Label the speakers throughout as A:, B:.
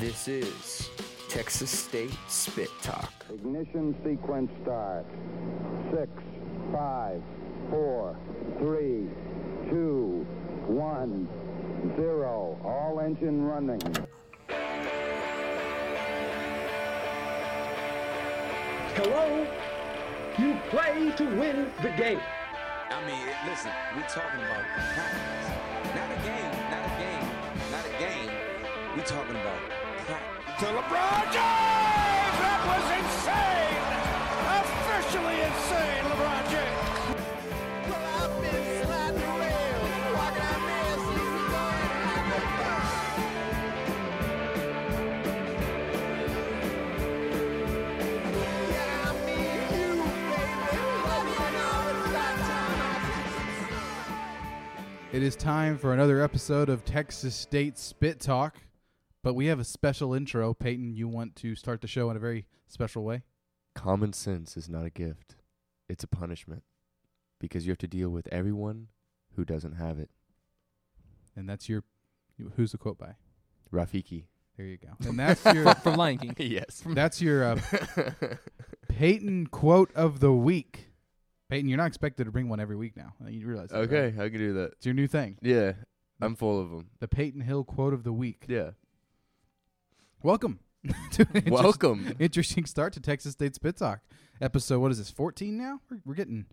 A: This is Texas State Spit Talk.
B: Ignition sequence start. Six, five, four, three, two, one, zero. All engine running.
C: Hello? You play to win the game.
D: I mean, listen, we're talking about practice. Not a game, not a game, not a game. We're talking about practice.
E: To LeBron James. That was insane. Officially insane, LeBron James.
F: It is time for another episode of Texas State Spit Talk, but we have a special intro. Peyton, you want to start the show in a very special way?
G: Common sense is not a gift, it's a punishment because you have to deal with everyone who doesn't have it.
F: And that's your who's the quote by?
G: Rafiki.
F: There you go. And that's your
H: from Lion King.
G: yes.
F: that's your uh, Peyton quote of the week. Peyton, you're not expected to bring one every week now. You realize that, right?
G: okay, I can do that.
F: It's your new thing.
G: Yeah, I'm full of them.
F: The Peyton Hill quote of the week.
G: Yeah.
F: Welcome. to an interest-
G: Welcome.
F: interesting start to Texas State Spit Talk. Episode what is this? 14 now? We're, we're getting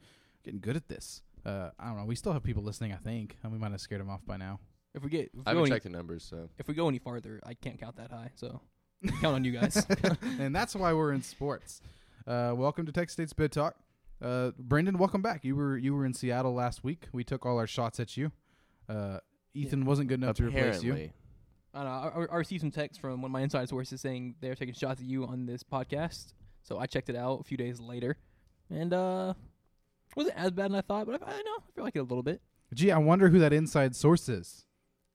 F: getting good at this. Uh, I don't know. We still have people listening. I think. And we might have scared them off by now.
H: If we get if we,
G: I
H: go
G: haven't
H: any,
G: checked the numbers, so
H: if we go any farther, I can't count that high. So count on you guys.
F: and that's why we're in sports. Uh, welcome to Texas State Spit Talk. Uh, Brendan, welcome back. You were you were in Seattle last week. We took all our shots at you. Uh, Ethan wasn't good enough to replace you.
G: Apparently.
H: I don't know. I, I received some text from one of my inside sources saying they're taking shots at you on this podcast. So I checked it out a few days later, and uh, wasn't as bad as I thought. But I, I know I feel like it a little bit.
F: Gee, I wonder who that inside source is.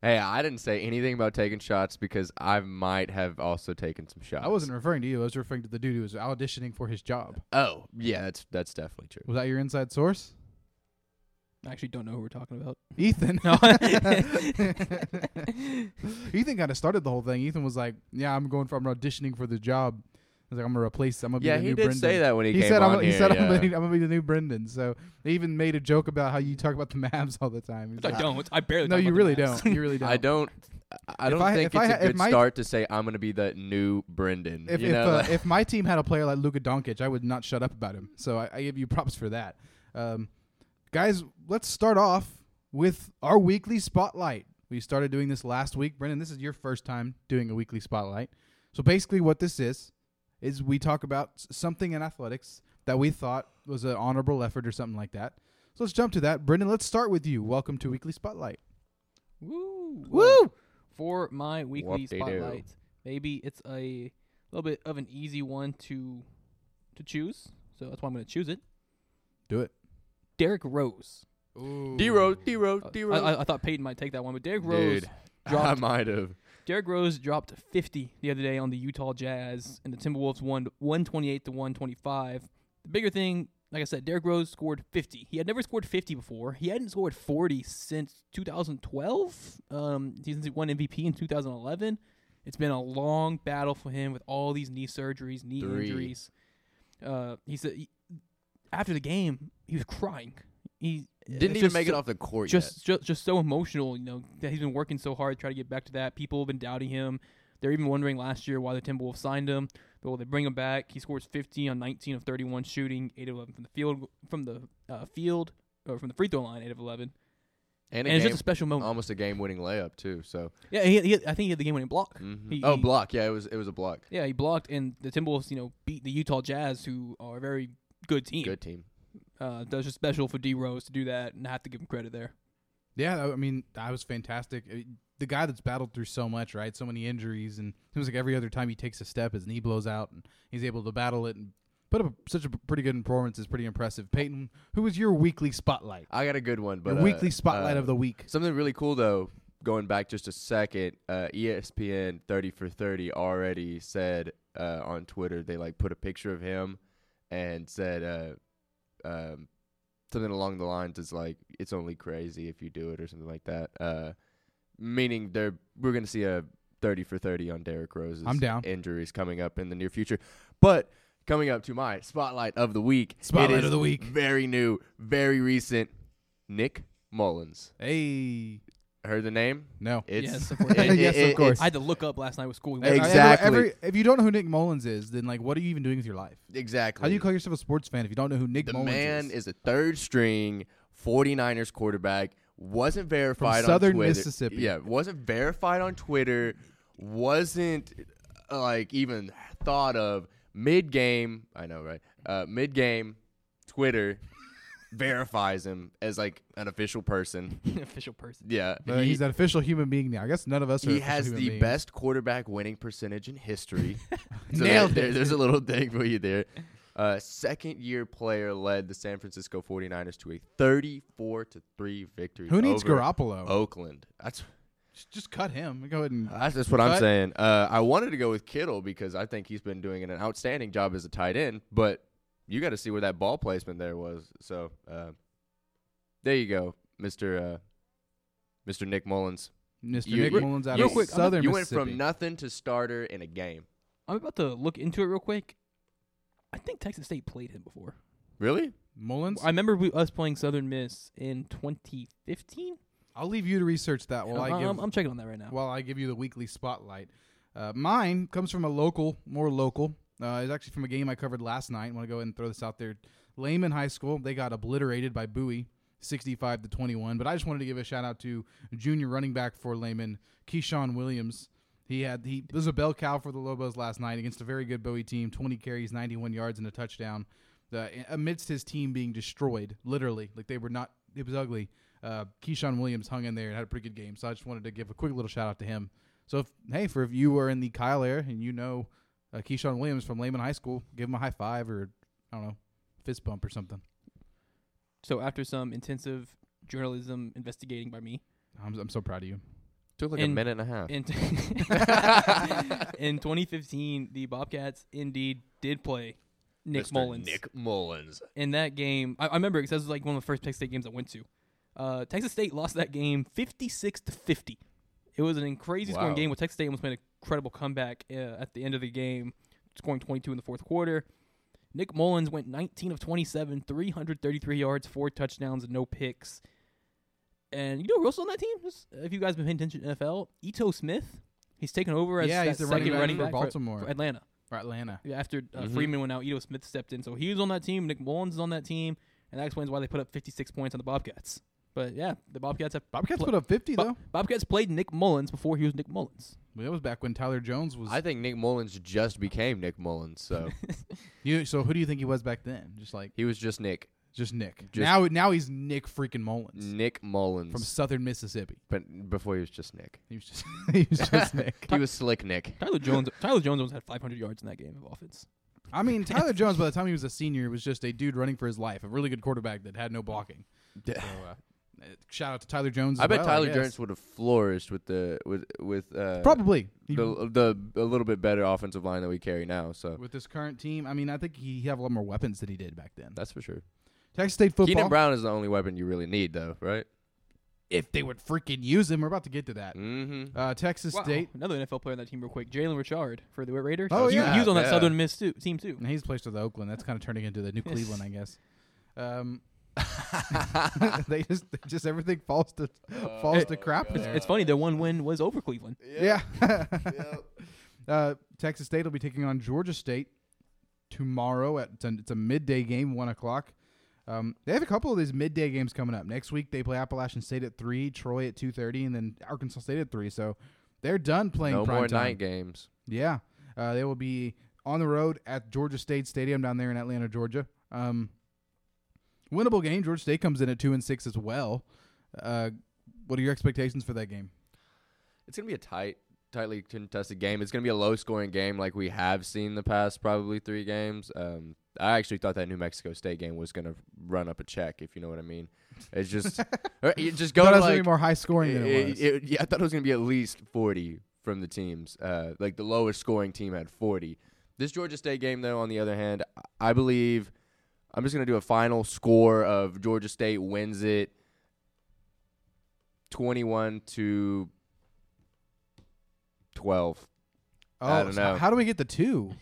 G: Hey, I didn't say anything about taking shots because I might have also taken some shots.
F: I wasn't referring to you. I was referring to the dude who was auditioning for his job.
G: Oh, yeah, that's that's definitely true.
F: Was that your inside source?
H: I actually don't know who we're talking about.
F: Ethan.
H: No.
F: Ethan kind of started the whole thing. Ethan was like, "Yeah, I'm going for I'm auditioning for the job. I was like, I'm gonna replace. I'm gonna
G: Yeah,
F: be the
G: he
F: new
G: did say that when he,
F: He
G: came
F: said,
G: on
F: I'm, he
G: here,
F: said, I'm, gonna, I'm gonna be the new Brendan. So they even made a joke about how you talk about the Mavs all the time. He's
H: I
F: like,
H: don't. I barely.
F: No,
H: talk
F: you
H: about
F: really
H: the Mavs.
F: don't. You really don't.
G: I don't. I don't
F: I-
G: think
F: I
G: it's
F: ha-
G: a good
F: my-
G: start to say I'm going to be the new Brendan.
F: If
G: you
F: if,
G: know,
F: uh,
G: like-
F: if my team had a player like Luka Doncic, I would not shut up about him. So I, I give you props for that. Um, guys, let's start off with our weekly spotlight. We started doing this last week. Brendan, this is your first time doing a weekly spotlight. So basically, what this is is we talk about something in athletics that we thought was an honorable effort or something like that. So let's jump to that. Brendan, let's start with you. Welcome to Weekly Spotlight.
H: Woo!
F: Woo!
H: For my weekly
G: Whoop-de-doo.
H: spotlight, maybe it's a little bit of an easy one to to choose. So that's why I'm going to choose it.
F: Do it.
H: Derrick Rose.
G: D Rose, D Rose, D
H: I,
G: Rose.
H: I, I thought Peyton might take that one, but Derrick Rose.
G: Dude, I
H: dropped-
G: might have.
H: Derrick Rose dropped 50 the other day on the Utah Jazz, and the Timberwolves won 128 to 125. The bigger thing, like I said, Derrick Rose scored 50. He had never scored 50 before. He hadn't scored 40 since 2012. Um, since he won MVP in 2011. It's been a long battle for him with all these knee surgeries, knee
G: Three.
H: injuries. Uh, he said he- after the game he was crying. He
G: Didn't even make it off the court
H: just, just just so emotional. You know that he's been working so hard to try to get back to that. People have been doubting him. They're even wondering last year why the Timberwolves signed him. Well, they bring him back. He scores 50 on 19 of 31 shooting, 8 of 11 from the field, from the uh, field, or from the free throw line, 8 of 11.
G: And,
H: And, it's just a special moment.
G: almost a game-winning layup too. So,
H: yeah, he, he, I think he had the game-winning block.
G: Mhm.
H: He-
G: oh, block. Yeah, it was it was a block.
H: Yeah, he blocked, and the Timberwolves, you know, beat the Utah Jazz, who are a very good team.
G: Good team.
H: Uh, that just special for D Rose to do that, and I have to give him credit there.
F: Yeah, I mean, that was fantastic. I The guy that's battled through so much, right? So many injuries, and it seems like every other time he takes a step, his knee blows out, and he's able to battle it and put up such a pretty good performance. is pretty impressive. Peyton, who was your weekly spotlight?
G: I got a good one, but
F: Your
G: uh,
F: weekly spotlight
G: uh,
F: of the week.
G: Something really cool though. Going back just a second, uh, ESPN thirty for thirty already said uh, on Twitter they like put a picture of him and said uh, um, something along the lines is like it's only crazy if you do it or something like that. Uh, meaning they're we're gonna see a 30 for 30 on Derrick Rose's
F: I'm down.
G: injuries coming up in the near future. But coming up to my spotlight of the week.
F: Spotlight
G: is
F: of the week.
G: Very new, very recent. Nick Mullens.
F: Hey,
G: Heard the name?
F: no.
G: It's,
H: Yes, of course.
G: it-
F: Yes, of course.
H: I had to look up last night with school.
G: Ex- Exactly.
F: Every, if you don't know who Nick Mullens is, then like, what are you even doing with your life?
G: exactly.
F: How do you call yourself a sports fan if you don't know who Nick
G: the
F: Mullens
G: man
F: is?
G: is a third string 49ers quarterback. Wasn't verified
F: Southern
G: on Twitter.
F: Mississippi.
G: Yeah, wasn't verified on Twitter. Wasn't uh, like even thought of mid game. I know, right? Uh, mid game, Twitter verifies him as like an official person.
H: official person.
G: Yeah,
F: Uh,
G: he,
F: he's an official human being now. I guess none of us are.
G: he
F: official
G: has
F: human
G: the
F: beings.
G: best quarterback winning percentage in history. so
F: Nailed
G: there-
F: it.
G: There's a little thing for you there. Uh, second year player led the San Francisco 49ers to a 34 to 3 victory.
F: Who needs
G: over
F: Garoppolo?
G: Oakland. That's
F: Just- Just cut him. Go ahead and.
G: that's just what I'm
F: Cut.
G: saying. Uh, I wanted to go with Kittle because I think he's been doing an outstanding job as a tight end, but you got to see where that ball placement there was. So uh, there you go, Mister uh, Mister Nick Mullens.
F: Mr.
G: You-
F: Nick
G: you-
F: Mullens out
H: real
F: of
H: quick,
F: Southern
G: you went from nothing to starter in a game.
H: I'm about to look into it real quick. I think Texas State played him before.
G: Really?
F: Mullens.
H: I remember we, us playing Southern Miss in 2015.
F: I'll leave you to research that while
H: I'm,
F: I give.
H: I'm, I'm checking on that right now.
F: while I give you the weekly spotlight. Uh, mine comes from a local, more local. Uh, it's actually from a game I covered last night. I want to go ahead and throw this out there. Lehman High School, they got obliterated by Bowie, 65 to 21. But I just wanted to give a shout out to junior running back for Lehman, Keyshawn Williams. He had he was a bell cow for the Lobos last night against a very good Bowie team. 20 carries, 91 yards, and a touchdown. Uh, amidst his team being destroyed, literally, like they were not. It was ugly. Uh, Keyshawn Williams hung in there and had a pretty good game. So I just wanted to give a quick little shout out to him. So if hey, for if you are in the Kyle area and you know uh, Keyshawn Williams from Lehman High School, give him a high five or I don't know, fist bump or something.
H: so after some intensive journalism investigating by me,
F: I'm I'm so proud of you.
G: Took like a minute and a half.
H: in, in 2015, the Bobcats indeed did play Nick
G: Mr.
H: Mullens.
G: Nick Mullens.
H: in that game, I, I remember because that was like one of the first Texas State games I went to. Uh, Texas State lost that game 56 to 50. It was an crazy scoring game with Texas State almost made an incredible comeback uh, at the end of the game, scoring 22 in the fourth quarter. Nick Mullens went 19 of 27, 333 yards, four touchdowns, and no picks. And you know who else on that team? Just, if you guys have been paying attention to NFL, Ito Smith. He's taken over as
F: Yeah, he's the
H: second
F: running back
H: running
F: for Baltimore.
H: for Atlanta.
F: For Atlanta.
H: Yeah, after uh,
G: Mhm.
H: Freeman went out, Ito Smith stepped in. So he was on that team. Nick Mullens is on that team, and that explains why they put up 56 points on the Bobcats. But yeah, the Bobcats have
F: Bobcats
H: pla-
F: put up 50
H: Bo-
F: though.
H: Bobcats played Nick Mullens before he was Nick Mullens.
F: Well, that was back when Tyler Jones was.
G: I think Nick Mullens just became Nick Mullens, so
F: you, so who do you think he was back then? Just like
G: he was just Nick.
F: just Nick.
G: Just-
F: now now he's Nick freaking Mullens
G: Nick Mullens.
F: from Southern Mississippi.
G: but before he was just Nick.
F: He was just he was just Nick.
G: He was slick Nick.
H: Tyler Jones. Tyler Jones almost had 500 yards in that game of offense.
F: I mean, Tyler Jones, by the time he was a senior, was just a dude running for his life, a really good quarterback that had no blocking. So, uh, shout out to Tyler Jones.
G: I bet
F: well,
G: Tyler
F: guess.
G: Jones would have flourished with the with with uh,
F: probably
G: the the a little bit better offensive line that we carry now. So
F: with this current team. I mean, I think he, he have a lot more weapons than he did back then.
G: that's for sure.
F: Texas State football.
G: Keenan Brown is the only weapon you really need, though, right?
F: if they would freaking use him, we're about to get to that.
G: Mm-hmm.
F: Uh, Texas
H: Wow.
F: State.
H: Another NFL player on that team, real quick. Jalen Richard for the Raiders.
F: Oh,
H: he,
F: yeah.
H: he was on that
G: Yeah.
H: Southern Miss too, team too.
F: And he's placed with Oakland. That's kind of turning into the new Cleveland, I guess. Um, they just they just everything falls to falls to crap.
H: It's, it's funny. Their one win was over Cleveland.
F: Yeah. uh, Texas State will be taking on Georgia State tomorrow at it's a, it's a midday game, one o'clock. Um, they have a couple of these midday games coming up next week. They play Appalachian State at three, Troy at two thirty, and then Arkansas State at three. So they're done playing.
G: No
F: prime
G: more
F: time.
G: night games.
F: Yeah, uh, they will be on the road at Georgia State Stadium down there in Atlanta, Georgia. Um, winnable game. Georgia State comes in at two and six as well. Uh, what are your expectations for that game?
G: It's gonna be a tight, tightly contested game. It's gonna be a low scoring game like we have seen the past probably three games. Um, I actually thought that New Mexico State game was gonna run up a check, if you know what I mean. It's just, it just go to
F: gonna
G: like
F: be more high scoring than it,
G: it-
F: was.
G: it- yeah, I thought it was gonna be at least forty from the teams. Uh, like the lowest scoring team had forty. This Georgia State game, though, on the other hand, I believe I'm just gonna do a final score of Georgia State wins it, twenty-one to 12.
F: Oh,
G: I don't
F: so
G: know.
F: How do we get the two?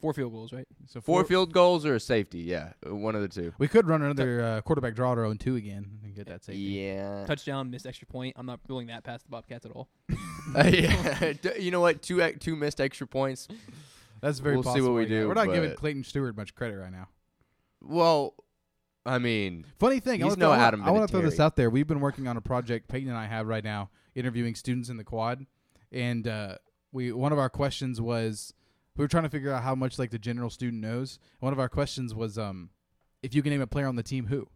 H: Four field goals, right?
F: So
G: Four field goals or a safety? Yeah, uh, one of the two.
F: We could run another uh, quarterback draw to own two again and get that safety.
G: Yeah.
H: Touchdown, missed extra point. I'm not ruling that past the Bobcats at all.
G: yeah. You know what? Two two missed extra points.
F: That's very
G: We'll see what we
F: yeah.
G: do,
F: We're not giving Clayton Stewart much credit right now.
G: Well, I mean,
F: Funny thing, I
G: He's
F: wanna
G: no Adam
F: I want to throw this out there. We've been working on a project Peyton and I have right now, interviewing students in the quad, and uh, we one of our questions was we were trying to figure out how much like the general student knows. One of our questions was um, if you can name a player on the team, who,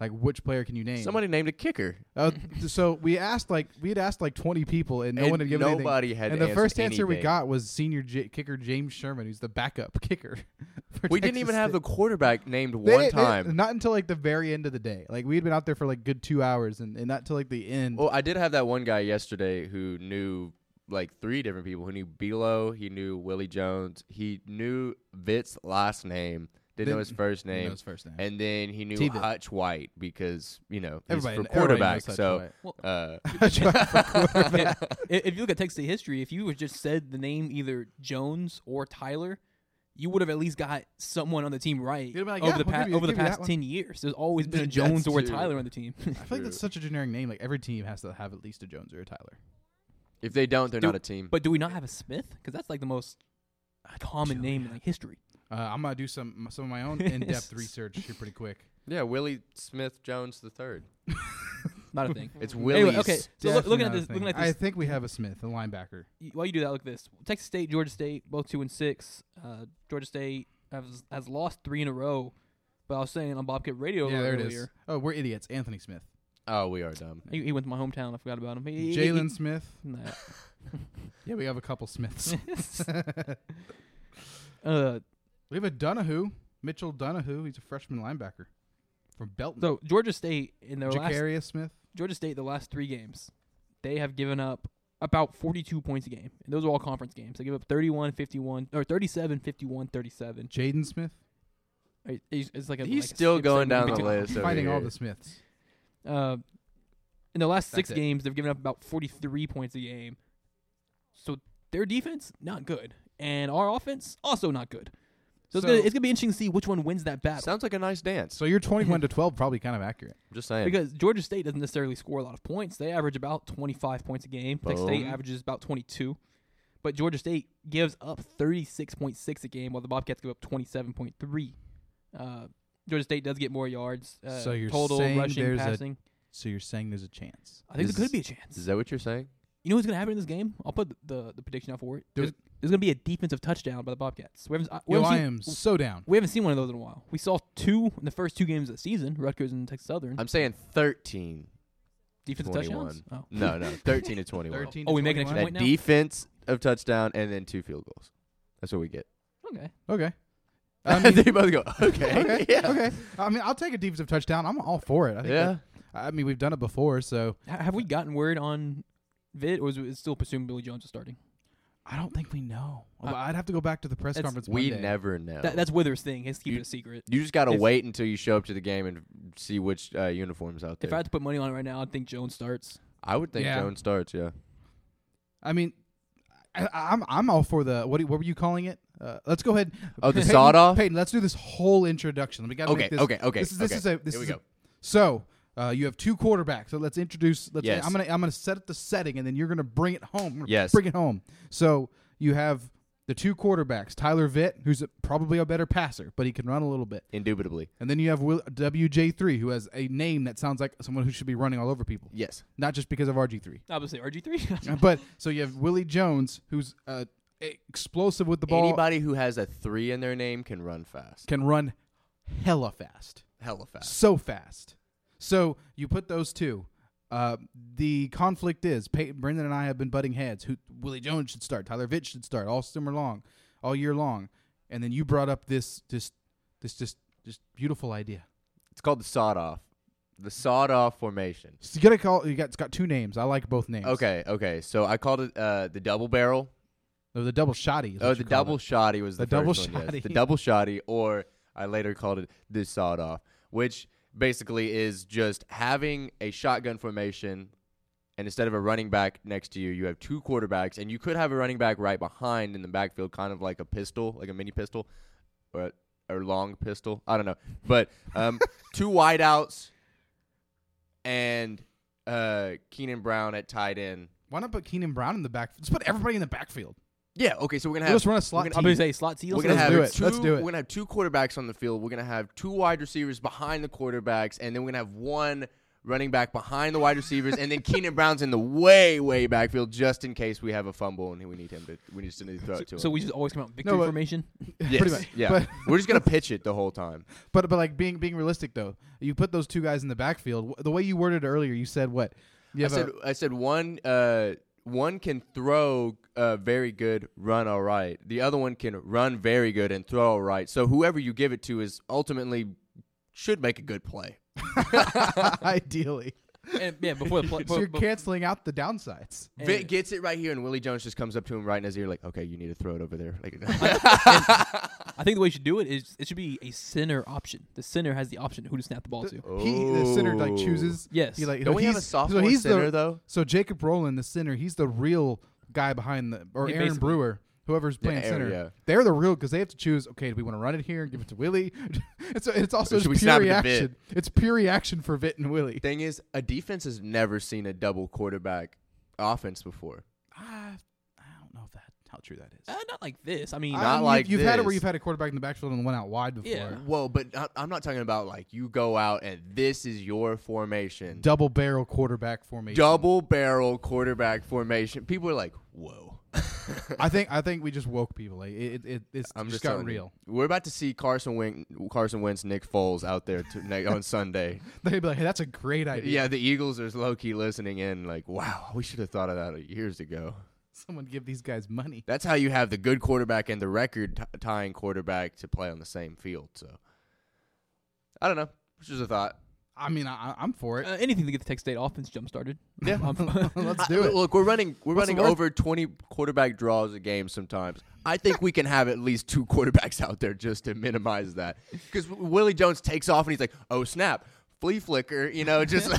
F: like which player can you name?
G: somebody named a kicker.
F: Uh, so we asked like we had asked like twenty people, and no
G: And
F: one had given anything.
G: had
F: And the first answer we got was senior J- kicker James Sherman, who's the backup kicker.
G: We didn't
F: Texas
G: even have the quarterback named
F: They-
G: one
F: they-
G: time.
F: not until like the very end of the day. Like we had been out there for like good two hours, and, and not till like the end.
G: Well, I did have that one guy yesterday who knew like three different people. Who knew Belo, he knew Willie Jones, he knew Vitt's last name, didn't know his first
F: Didn't know
G: name,
F: his first name.
G: and then he knew
F: T-Vitt.
G: Hutch White because you know he's
F: everybody,
G: for
F: everybody
G: quarterback.
F: knows Hutch
G: So,
F: White.
G: uh,
F: Hutch White for quarterback.
H: if if you look at Texas State history, if you had just said the name either Jones or Tyler, you would have at least got someone on the team right
F: You'd have been like,
H: over
F: yeah,
H: the
F: we'll
H: pa-
F: give you-
H: over the
F: give you that
H: past
F: one.
H: ten years. There's always been a
G: That's
H: Jones or a
G: true.
H: Tyler on the team.
F: I feel like that's such a generic name. Like every team has to have at least a Jones or a Tyler.
G: if they don't, they're
H: Do-
G: not a team.
H: but do we not have a Smith? Because that's like the most common name in like history.
F: Uh, I'm gonna do some some of my own in-depth research here pretty quick.
G: yeah, Willie Smith Jones the third.
H: Not a thing.
G: It's
H: Anyway, okay. So look, looking at this, looking at
F: I think we have a Smith, a linebacker.
H: y- while you do that, look at this. Texas State, Georgia State, both two and six. Uh, Georgia State has has lost three in a row. But I was saying on Bobcat Radio
F: yeah, there it
H: earlier,
F: is. Oh, we're idiots. Anthony Smith,
G: Oh, we are dumb.
H: He, he went to my hometown. I forgot about him.
F: Jalen Smith.
H: Nah.
F: Yeah, we have a couple Smiths.
H: uh,
F: we have a Donahue, Mitchell Donahue. He's a freshman linebacker from Belton.
H: so Georgia State in their last
F: Jacarius Smith.
H: Georgia State the last three games, they have given up about 42 points a game. And those are all conference games. They give up 31, 51, or 37, 51, 37.
F: Jaden Smith.
H: Right, It's, it's like a,
G: He's
H: like
G: still
H: skip
G: going down the
H: between-
G: list. over
F: Fighting all the Smiths.
H: Uh, in the last six
F: it.
H: games, they've given up about 43 points a game. So their defense not good, and our offense also not good. So, it's, gonna, it's gonna be interesting to see which one wins that battle.
G: Sounds like a nice dance.
F: So you're 21 to 12, probably kind of accurate.
G: I'm just saying.
H: because Georgia State doesn't necessarily score a lot of points. They average about 25 points a game. Texas State averages about 22. But Georgia State gives up 36.6 a game, while the Bobcats give up 27.3. Uh, Georgia State does get more yards. Uh,
F: So you're
H: total
F: saying
H: rushing,
F: there's a-
H: passing.
F: So you're saying there's a chance.
H: I think
G: Is-
H: there could be a chance.
G: is that what you're saying?
H: You know what's gonna happen in this game? I'll put the the, the prediction out for it. There's, there's gonna be a defensive touchdown by the Bobcats. We haven't, uh, we
F: Yo,
H: haven't
F: I
H: seen,
F: am so down.
H: we haven't seen one of those in a while. We saw two in the first two games of the season, Rutgers and Texas Southern.
G: I'm saying 13
H: defensive
G: 21.
H: touchdowns. Oh.
G: No, no, 13 to 21.
F: 13
H: Oh, we make an extra
F: 21?
G: That
H: point now?
G: defense of touchdown and then two field goals. That's what we get.
H: Okay.
F: Okay. I mean,
G: they both go, okay.
F: okay.
G: yeah.
F: Okay. I mean, I'll take a defensive touchdown. I'm all for it. I think
G: Yeah.
F: that- I mean, we've done it before, so
H: Ha- have we gotten word on Vitt, or is it still presumed Billy Jones is starting?
F: I don't think we know.
H: Uh,
F: I'd have to go back to the press
H: That's-
F: conference.
G: We
F: Monday.
G: never know.
H: That, that's Withers' thing. He's keeping
G: You-
H: it a secret.
G: you just got to
H: if-
G: wait until you show up to the game and see which uh, uniforms out there.
H: If I had to put money on it right now, I'd think Jones starts.
G: I would think
F: Yeah.
G: Jones starts, yeah.
F: I mean, I, I'm I'm all for the what? do- What were you calling it? Uh, let's go ahead.
G: Oh, the
F: Peyton-
G: sawed off?
F: Peyton, let's do this whole introduction. We got to
G: Okay,
F: make this.
G: okay, okay,
F: This is this
G: okay.
F: is a this
G: Here we
F: is a-
G: go.
F: so. Uh, you have two quarterbacks, so let's introduce. Let's.
G: Yes.
F: I'm gonna I'm gonna set up the setting, and then you're gonna bring it home.
G: Yes.
F: bring it home. So you have the two quarterbacks, Tyler Vitt, who's a, probably a better passer, but he can run a little bit,
G: Indubitably.
F: and then you have Will, WJ3, who has a name that sounds like someone who should be running all over people,
G: Yes.
F: not just because of RG3.
H: Obviously, RG three.
F: but so you have Willie Jones, who's uh, explosive with the ball,
G: Anybody who has a three in their name can run fast.
F: can run hella fast,
G: Hella fast.
F: so fast. So you put those two. Uh, the conflict is Peyton, Brendan and I have been butting heads. Who Willie Jones should start, Tyler Vitt should start all summer long, all year long, and then you brought up this this this just just beautiful idea.
G: It's called the sawed off. The sawed off formation.
F: So you gotta call. You got it's got two names. I like both names.
G: Okay, okay. So I called it uh, the double barrel.
F: No, the double shotty.
G: Oh, the double
F: it.
G: shotty was the,
F: The double
G: one. Yes.
F: shotty.
G: The double shotty, or I later called it the sawed off, which basically is just having a shotgun formation and instead of a running back next to you, you have two quarterbacks, and you could have a running back right behind in the backfield, kind of like a pistol, like a mini pistol, or or long pistol. I don't know, but um, two wideouts and uh, Keenan Brown at tight end.
F: Why not put Keenan Brown in the back? Let's put everybody in the backfield.
G: Yeah. Okay. So we're gonna
F: We'll
G: have
F: just run a slot
G: we're
H: I'm
G: gonna,
H: going say slot seal.
G: we're gonna
F: Let's
G: have
F: do it.
G: two.
F: Let's do it.
G: We're gonna have two quarterbacks on the field. We're gonna have two wide receivers behind the quarterbacks, and then we're gonna have one running back behind the wide receivers, and then Keenan Brown's in the way, way backfield just in case we have a fumble and we need him to. We just need to throw it to him.
H: so we just always come out victory
F: No, but-
H: formation.
G: yes,
F: pretty much.
G: Yeah.
F: But-
G: we're just gonna pitch it the whole time.
F: But but like being being realistic though, you put those two guys in the backfield. wh- The way you worded it earlier, you said what? You
G: I
F: have
G: said
F: a,
G: I said one uh one can throw uh, very good, run all right. The other one can run very good and throw all right. So whoever you give it to is ultimately should make a good play.
F: ideally.
H: And, yeah, before the play.
F: So you're
H: before-
F: canceling out the downsides.
G: Vic gets it right here, and Willie Jones just comes up to him right in his ear, like, "Okay, you need to throw it over there." Like,
H: I think the way you should do it is it should be a center option. The center has the option who to snap the ball to. Oh.
F: He the center like
G: Oh.
F: chooses.
H: Yes.
F: He like
G: Don't we have a
F: he's-
G: sophomore
F: so he's
G: center,
F: the,
G: though?
F: So Jacob Rowland, the center, he's the real guy behind the or
H: Yeah,
F: Aaron
H: basically.
F: Brewer, whoever's playing
G: Aaron,
F: center.
G: yeah.
F: They're the real because they have to choose. Okay, do we want to run it here and give it to Willie? it's it's also just
G: we
F: pure
G: snap it to
F: reaction. It's pure reaction for Vitt and Willie.
G: Thing is, a defense has never seen a double quarterback offense before.
F: Ah, I don't know if that how true that is.
H: Uh, not like this. I mean,
G: Not
F: I mean,
G: like
F: you've, you've had it where you've had a quarterback in the backfield and one out wide before.
H: Yeah.
G: Whoa, but I'm not talking about like you go out and this is your formation.
F: Double barrel quarterback formation.
G: double barrel quarterback formation. People are like, "Whoa!"
F: I think I think we just woke people. Like, it, it it's
G: I'm
F: just,
G: just
F: got
G: telling you.
F: real.
G: We're about to see Carson Wentz, Carson Wentz, Nick Foles out there to, on Sunday.
F: They'd be like, "Hey, that's a great idea."
G: Yeah, the Eagles are low key listening in. Like, wow, we should have thought of that years ago.
F: Someone give these guys money.
G: That's how you have the good quarterback and the record t- tying quarterback to play on the same field. So, I don't know. It's just a thought.
F: I mean, I, I'm for it.
H: uh, anything to get the Tech State offense jump started.
G: Yeah.
F: Let's do it.
G: Look, we're running we're
F: What's the
G: running over 20 quarterback draws a game sometimes. I think we can have at least two quarterbacks out there just to minimize that. Because Willie Jones takes off and he's like, "Oh snap, flea flicker," you know, just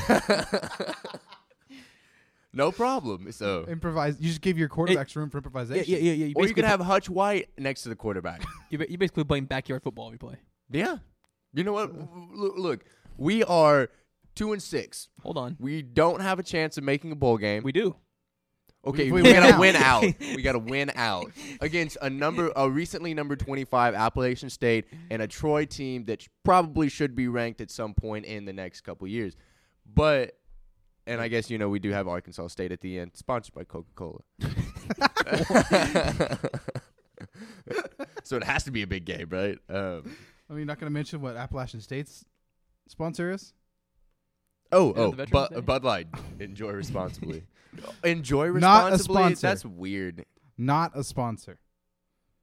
G: no problem. So,
F: Improvise. You just give your quarterbacks room for improvisation.
H: yeah, yeah, yeah. You
G: or you
H: basically
G: could have Hutch White next to the quarterback.
H: you, ba- you basically playing backyard football We play.
G: yeah, you know what? Look, look, we are two and six.
H: Hold on,
G: We don't have a chance of making a bowl game.
H: we do.
G: Okay,
F: We
G: we,
F: win
G: gotta win out. We gotta win out against a number, a recently number twenty-five Appalachian State and a Troy team that sh- probably should be ranked at some point in the next couple years. But, and I guess you know we do have Arkansas State at the end, sponsored by Coca-Cola. so it has to be a big game, right? Um,
F: I mean, not going to mention what Appalachian State's sponsor is.
G: oh,
H: Yeah,
G: oh,
H: the Veterans
G: Bu- Bud Light. Enjoy responsibly. Enjoy responsibly.
F: Not a
G: responsibly.
F: sponsor.
G: That's weird.
F: Not a sponsor.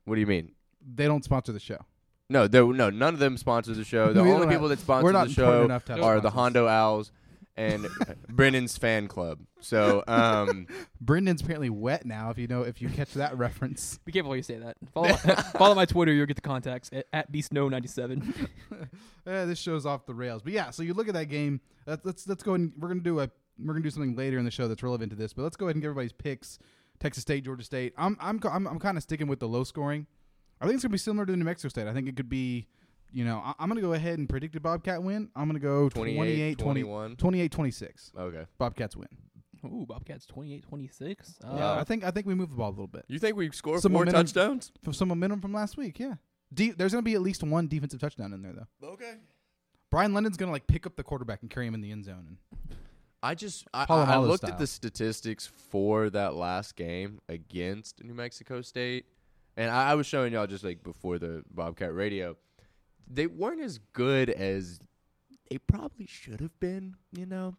G: What do you mean?
F: They don't sponsor the show.
G: No, there, no, none of them sponsors the show. The
F: We
G: only
F: don't
G: people
F: have-
G: that sponsor
F: we're not
G: the show
F: enough to have
G: are the
F: sponsors.
G: Hondo Owls and Brendan's fan club. So, um,
F: Brendan's apparently wet now. If you know, if you catch that reference.
H: Be careful how you say that. Follow, follow my Twitter. You'll get the contacts at, at beastsnow97.
F: Eh, this show's off the rails. But yeah, so you look at that game. Let's let's, let's go and we're gonna do a we're gonna do something later in the show that's relevant to this. But let's go ahead and get everybody's picks. Texas State, Georgia State. I'm I'm I'm, I'm kind of sticking with the low scoring. I think it's gonna be similar to New Mexico State. I think it could be. You know, I, I'm going to go ahead and predict a Bobcat win. I'm going to go
G: 28,
F: 28 20,
G: 21.
F: 28 26.
G: okay.
F: Bobcats win.
H: Ooh, Bobcats 28-26. Uh,
F: Yeah, I think I think we move the ball a little bit.
G: You think we score
F: Some
G: more
F: momentum-
G: touchdowns?
F: For some momentum from last week, yeah. De- there's going to be at least one defensive touchdown in there though.
G: Okay.
F: Brian London's going to like pick up the quarterback and carry him in the end zone. And
G: I just I, I, I looked
F: style.
G: at the statistics for that last game against New Mexico State, and I, I was showing y'all just like before the Bobcat radio. They weren't as good as they probably should have been. You know,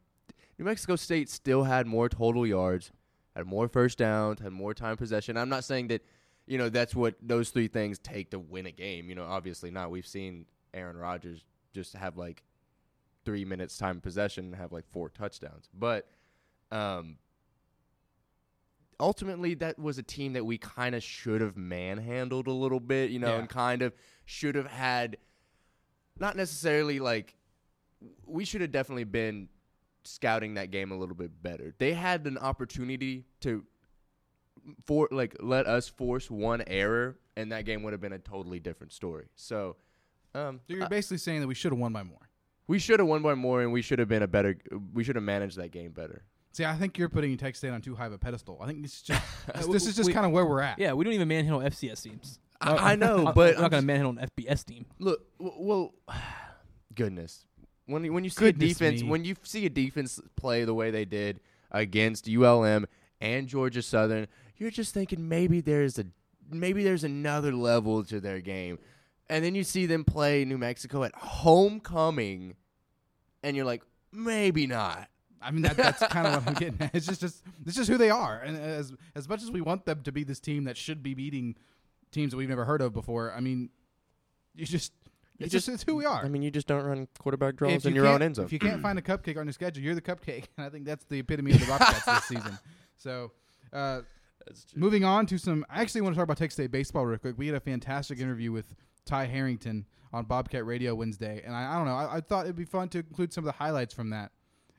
G: New Mexico State still had more total yards, had more first downs, had more time possession. I'm not saying that you know that's what those three things take to win a game. You know, obviously not. We've seen Aaron Rodgers just have like three minutes time possession and have like four touchdowns. But um, ultimately, that was a team that we kind of should have manhandled a little bit, you know,
F: Yeah.
G: and kind of should have had not necessarily like we should have definitely been scouting that game a little bit better. They had an opportunity to for like let us force one error, and that game would have been a totally different story. So, um,
F: So you're
G: I-
F: basically saying that we should have won by more.
G: we should have won by more, and we should have been a better. We should have managed that game better.
F: See, I think you're putting Texas State on too high of a pedestal. I think this is just
H: we-
F: this is just kind of where we're at.
H: Yeah, we don't even manhandle FCS teams.
G: I- I know,
H: I'm-
G: but
H: I'm not going to manhandle an FBS team.
G: Look, well, goodness. When you- when you see
F: Goodness
G: a defense,
F: me.
G: when you see a defense play the way they did against ULM and Georgia Southern, you're just thinking maybe there's a maybe there's another level to their game. And then you see them play New Mexico at homecoming and you're like, maybe not.
F: I mean that, that's kind of what I'm getting at. It's just just it's just who they are, and as as much as we want them to be this team that should be beating teams that we've never heard of before, I mean, you just it's just, it's who we are.
G: I mean, you just don't run quarterback draws
F: If
G: in
F: you
G: your own end zone.
F: If you can't find a cupcake on your schedule, you're the cupcake, and I think that's the epitome of the Bobcats this season. So, uh, moving on to some, I actually want to talk about Texas State baseball real quick. We had a fantastic interview with Ty Harrington on Bobcat Radio Wednesday, and I, I don't know, I, I thought it'd be fun to include some of the highlights from that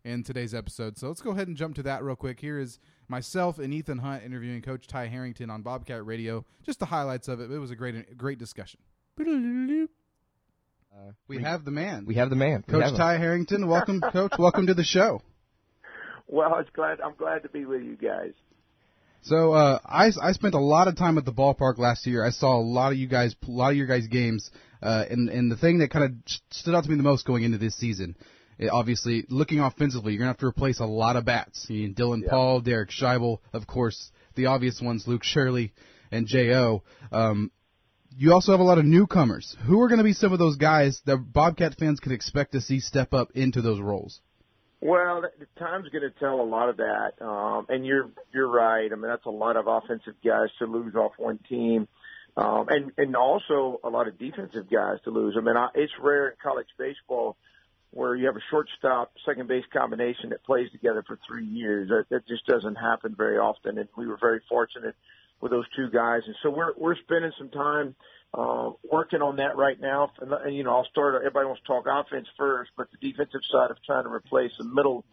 F: in today's episode. So let's go ahead and jump to that real quick. Here is myself and Ethan Hunt interviewing Coach Ty Harrington on Bobcat Radio. Just the highlights of it. It was a great, great discussion. we, have the man.
I: We have the man.
F: Coach
I: have him.
F: Ty Harrington, welcome, Coach. Welcome to the show.
J: Well, it's glad I'm glad to be with you guys.
F: So uh, I I spent a lot of time at the ballpark last year. I saw a lot of you guys, a lot of your guys' games, uh, and and the thing that kind of stood out to me the most going into this season, eh, obviously looking offensively, you're gonna have to replace a lot of bats. You need Dylan Paul, Derek Scheibel, of course, the obvious ones, Luke Shirley and Jo. Um, you also have a lot of newcomers. Who are going to be some of those guys that Bobcat fans can expect to see step up into those roles?
J: Well, time's going to tell a lot of that, um, and you're you're right. I mean, that's a lot of offensive guys to lose off one team, um, and and also a lot of defensive guys to lose. I mean, I, it's rare in college baseball where you have a shortstop second base combination that plays together for three years. That, that just doesn't happen very often, and we were very fortunate with those two guys. And so we're we're spending some time uh, working on that right now. And, and you know, I'll start. Everybody wants to talk offense first, but the defensive side of trying to replace the middle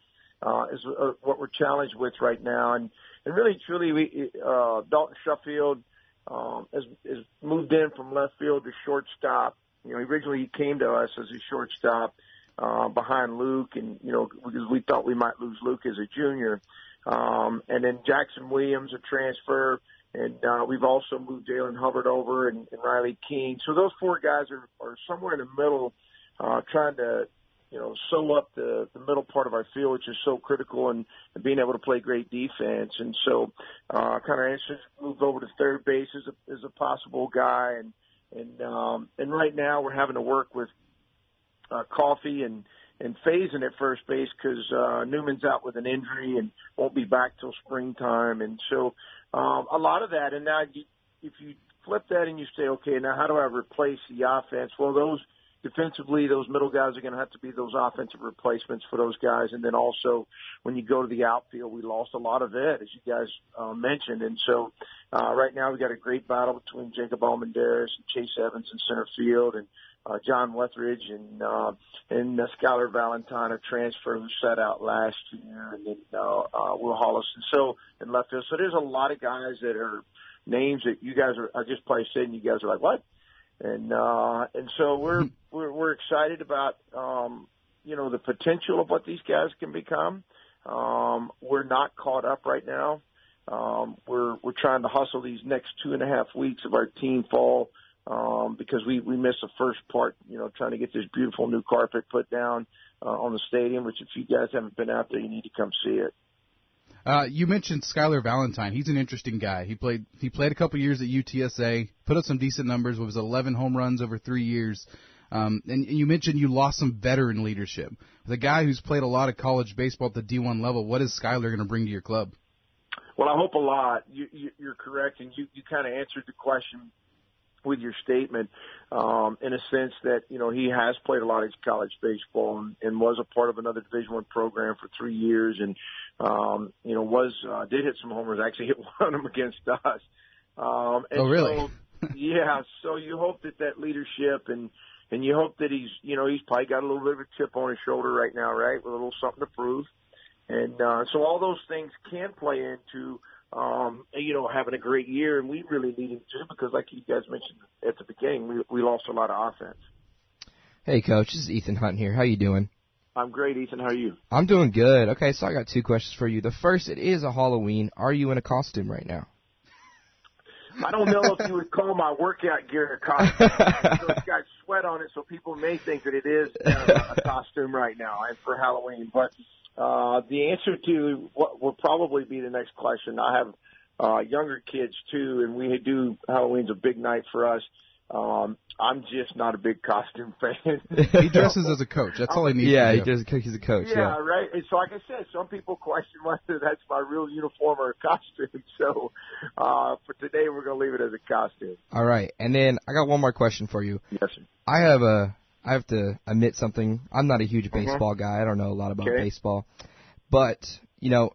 J: uh, is uh, what we're challenged with right now. And and really, truly, we uh, Dalton Shuffield um, has, has moved in from left field to shortstop. You know, originally he came to us as a shortstop uh, behind Luke, and you know, because we thought we might lose Luke as a junior. Um, and then Jackson Williams, a transfer, and uh, we've also moved Jalen Hubbard over and, and Riley Keene. So those four guys are, are somewhere in the middle, uh, trying to, you know, sew up the, the middle part of our field, which is so critical and, and being able to play great defense. And so, uh, kind of anxious to move over to third base as a, as a possible guy. And, and, um, and right now we're having to work with, uh, Coffee and, and phasing at first base because uh, Newman's out with an injury and won't be back till springtime. And so um, a lot of that. And now you, if you flip that and you say, okay, now how do I replace the offense? Well, those defensively, those middle guys are going to have to be those offensive replacements for those guys. And then also when you go to the outfield, we lost a lot of it, as you guys uh, mentioned. And so uh, right now we got a great battle between Jacob Almendares and Chase Evans in center field and uh, John Wethridge and uh, and uh, Skylar Valentine, a transfer who sat out last year, and then uh, uh, Will Hollis. And so and left field, so there's a lot of guys that are names that you guys are. I just probably said, and you guys are like, what? And uh, and so we're we're we're excited about um, you know the potential of what these guys can become. Um, we're not caught up right now. Um, we're we're trying to hustle these next two and a half weeks of our team fall um, because we we missed the first part. You know, trying to get this beautiful new carpet put down uh, on the stadium. Which if you guys haven't been out there, you need to come see it.
F: Uh, you mentioned Skylar Valentine. He's an interesting guy. He played he played a couple years at UTSA, put up some decent numbers. Was 11 home runs over three years. Um, and you mentioned you lost some veteran leadership. The guy who's played a lot of college baseball at the D1 level. What is Skylar going to bring to your club?
J: Well, I hope a lot. You, you, you're correct, and you, you kind of answered the question with your statement um, in a sense that you know he has played a lot of college baseball and, and was a part of another Division One program for three years, and um, you know was uh, did hit some homers. Actually, hit one of them against us. Um, and
F: Oh, really?
J: So, yeah. So you hope that that leadership and and you hope that he's you know he's probably got a little bit of a chip on his shoulder right now, right, with a little something to prove. And uh, so all those things can play into um, you know having a great year, and we really needed to because, like you guys mentioned at the beginning, we we lost a lot of offense.
I: Hey, coach, this is Ethan Hunt here. How you doing?
J: I'm great, Ethan. How are you?
I: I'm doing good. Okay, so I got two questions for you. The first, it is a Halloween. Are you in a costume right now?
J: I don't know if you would call my workout gear a costume. so it's got sweat on it, so people may think that it is uh, a costume right now and for Halloween. But uh, the answer to what will probably be the next question. I have uh, younger kids too, and we do Halloween's a big night for us. Um, I'm just not a big costume fan.
F: he dresses as a coach. That's all he needs.
I: Yeah,
F: to
I: he
F: do.
I: does. He's a coach.
J: Yeah,
I: Yeah.
J: right. And so, like I said, some people question whether that's my real uniform or a costume. So, uh, for today, we're going to leave it as a costume.
I: All right, and then I got one more question for you.
J: Yes, sir.
I: I have a. I have to admit something. I'm not a huge baseball guy. I don't know a lot about
J: Okay.
I: baseball, but you know,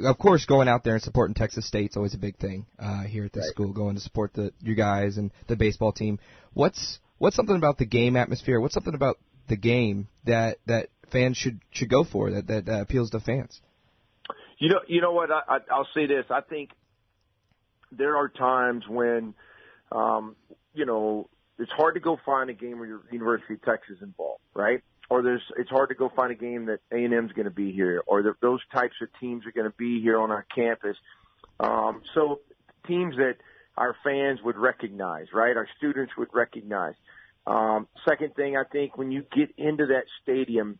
I: of course, going out there and supporting Texas State's always a big thing uh, here at this
J: Right.
I: school. Going to support the you guys and the baseball team. What's what's something about the game atmosphere? What's something about the game that that fans should should go for that that, that appeals to fans?
J: You know, you know what? I, I, I'll say this. I think there are times when, um, you know, it's hard to go find a game where your University of Texas involved, right? Or there's, it's hard to go find a game that A and M's going to be here, or those types of teams are going to be here on our campus. Um, so teams that our fans would recognize, right? Our students would recognize. Um, second thing, I think when you get into that stadium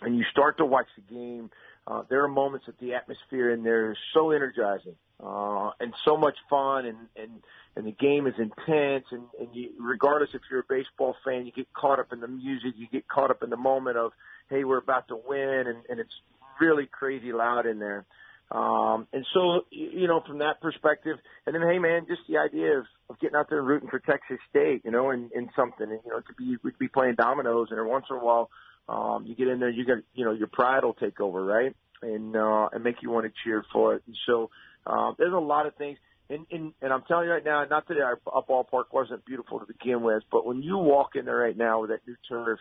J: and you start to watch the game, uh, there are moments that the atmosphere in there is so energizing uh, and so much fun, and and and the game is intense. And, and you, regardless if you're a baseball fan, you get caught up in the music, you get caught up in the moment of, hey, we're about to win, and, and it's really crazy loud in there. Um, and so, you know, from that perspective, and then, hey, man, just the idea of, of getting out there and rooting for Texas State, you know, in, in something, and, you know, could be, we could be playing dominoes, and every once in a while, um, you get in there, you got, you know, your pride will take over, right? And, uh, and make you want to cheer for it. And so, um, there's a lot of things. And, and, and I'm telling you right now, not that our, our ballpark wasn't beautiful to begin with, but when you walk in there right now with that new turf,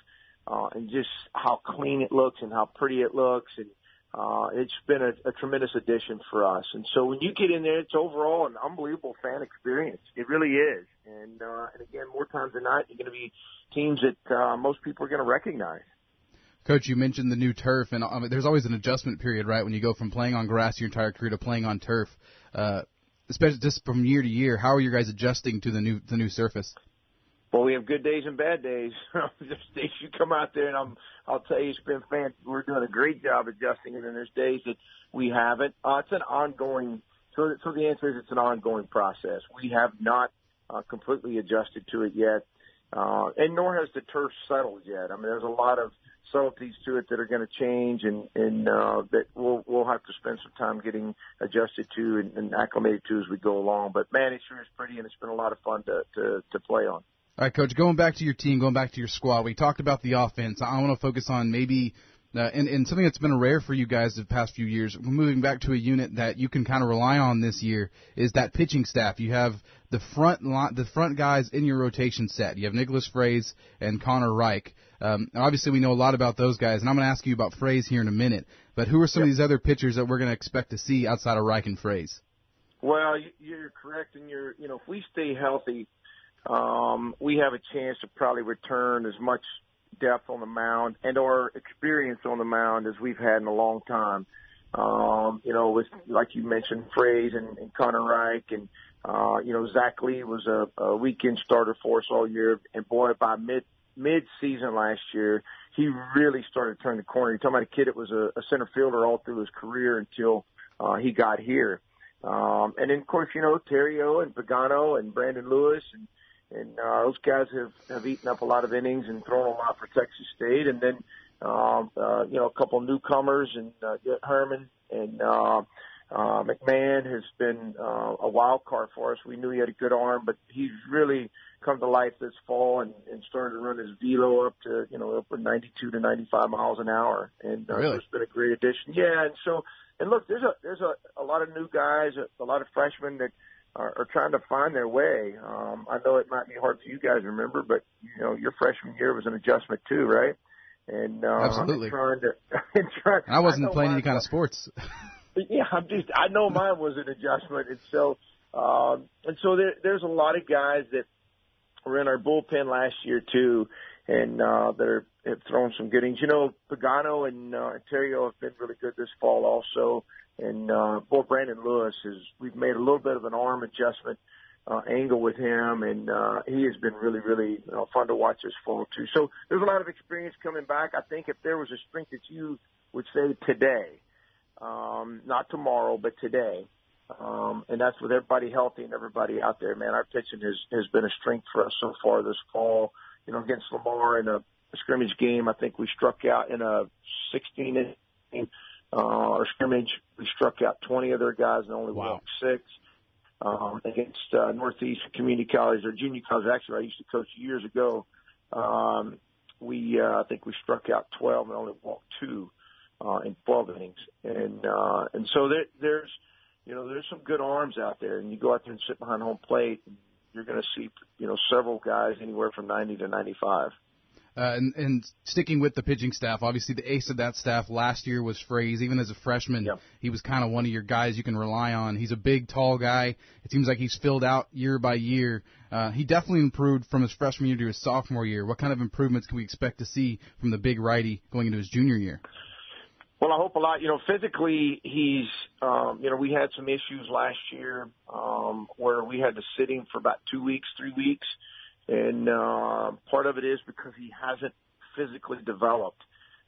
J: uh, and just how clean it looks and how pretty it looks and, uh, it's been a, a tremendous addition for us. And so when you get in there, it's overall an unbelievable fan experience. It really is. And, uh, and again, more times than not, you're going to be teams that, uh, most people are going to recognize.
F: Coach, you mentioned the new turf, and um, there's always an adjustment period, right? When you go from playing on grass your entire career to playing on turf, uh, especially just from year to year. How are you guys adjusting to the new the new surface?
J: Well, we have good days and bad days. there's days you come out there, and I'm, I'll tell you, it's been fan. We're doing a great job adjusting, and then there's days that we haven't. Uh, it's an ongoing. So, so the answer is it's an ongoing process. We have not uh, completely adjusted to it yet, uh, and nor has the turf settled yet. I mean, there's a lot of subtleties to it that are going to change, and and uh, that we'll we'll have to spend some time getting adjusted to and, and acclimated to as we go along. But man, it sure is pretty, and it's been a lot of fun to to, to play on.
F: All right, Coach. Going back to your team, going back to your squad. We talked about the offense. I want to focus on maybe. Uh, and, and something that's been rare for you guys the past few years, moving back to a unit that you can kind of rely on this year, is that pitching staff. You have the front line, the front guys in your rotation set. You have Nicholas Fraze and Connor Reich. Um, obviously, we know a lot about those guys, and I'm going to ask you about Fraze here in a minute. But who are some of these other pitchers that we're going to expect to see outside of Reich and Fraze?
J: Well, you- you're correct, and you're you know if we stay healthy, um, we have a chance to probably return as much depth on the mound and or experience on the mound as we've had in a long time. Um, you know, with like you mentioned, Fraze and, and Connor Reich, and uh, you know Zach Lee was a, a weekend starter for us all year, and boy, by mid mid season last year, he really started to turn the corner. You're talking about a kid that was a, a center fielder all through his career until uh, he got here. Um, and then of course, you know, Terrio and Pagano and Brandon Lewis and and uh, those guys have have eaten up a lot of innings and thrown a lot for Texas State. And then um, uh, you know a couple newcomers and uh, Herman and uh, uh, McMahon has been uh, a wild card for us. We knew he had a good arm, but he's really come to life this fall and, and started to run his velo up to you know up to 92 to 95 miles an hour. And uh,
F: Really?
J: it's been a great addition. Yeah, and so and look, there's a there's a, a lot of new guys, a, a lot of freshmen that are, are trying to find their way. Um, I know it might be hard for you guys to remember, but you know your freshman year was an adjustment too, right? And uh,
F: Absolutely.
J: I'm trying to. Trying,
F: I wasn't
J: know
F: playing any kind of sports.
J: yeah, I'm just. I know mine was an adjustment, and so, um, and so there, there's a lot of guys that were in our bullpen last year too, and uh, that are have thrown some good innings. You know, Pagano and uh, Ontario have been really good this fall also, and uh, boy, Brandon Lewis is. We've made a little bit of an arm adjustment uh, angle with him, and uh, he has been really, really you know, fun to watch this fall too. So there's a lot of experience coming back. I think if there was a strength that you would say today, um, not tomorrow, but today. Um, and that's with everybody healthy and everybody out there, man. Our pitching has, has been a strength for us so far this fall. You know, against Lamar in a, a scrimmage game, I think we struck out in a 16 inning, uh, or scrimmage. We struck out 20 of their guys and only walked six. Um, against, uh, Northeast Community College or junior college, actually, I used to coach years ago. Um, we, uh, I think we struck out 12 and only walked two uh, in 12 innings. And uh, and so there, there's you know there's some good arms out there, and you go out there and sit behind home plate, you're going to see you know several guys anywhere from 90 to 95.
F: Uh, and, and sticking with the pitching staff, obviously the ace of that staff last year was Fraze. Even as a freshman, he was kind of one of your guys you can rely on. He's a big, tall guy. It seems like he's filled out year by year. Uh, he definitely improved from his freshman year to his sophomore year. What kind of improvements can we expect to see from the big righty going into his junior year?
J: Well, I hope a lot. You know, physically, he's, um, you know, we had some issues last year um, where we had to sit him for about two weeks, three weeks. And uh, part of it is because he hasn't physically developed.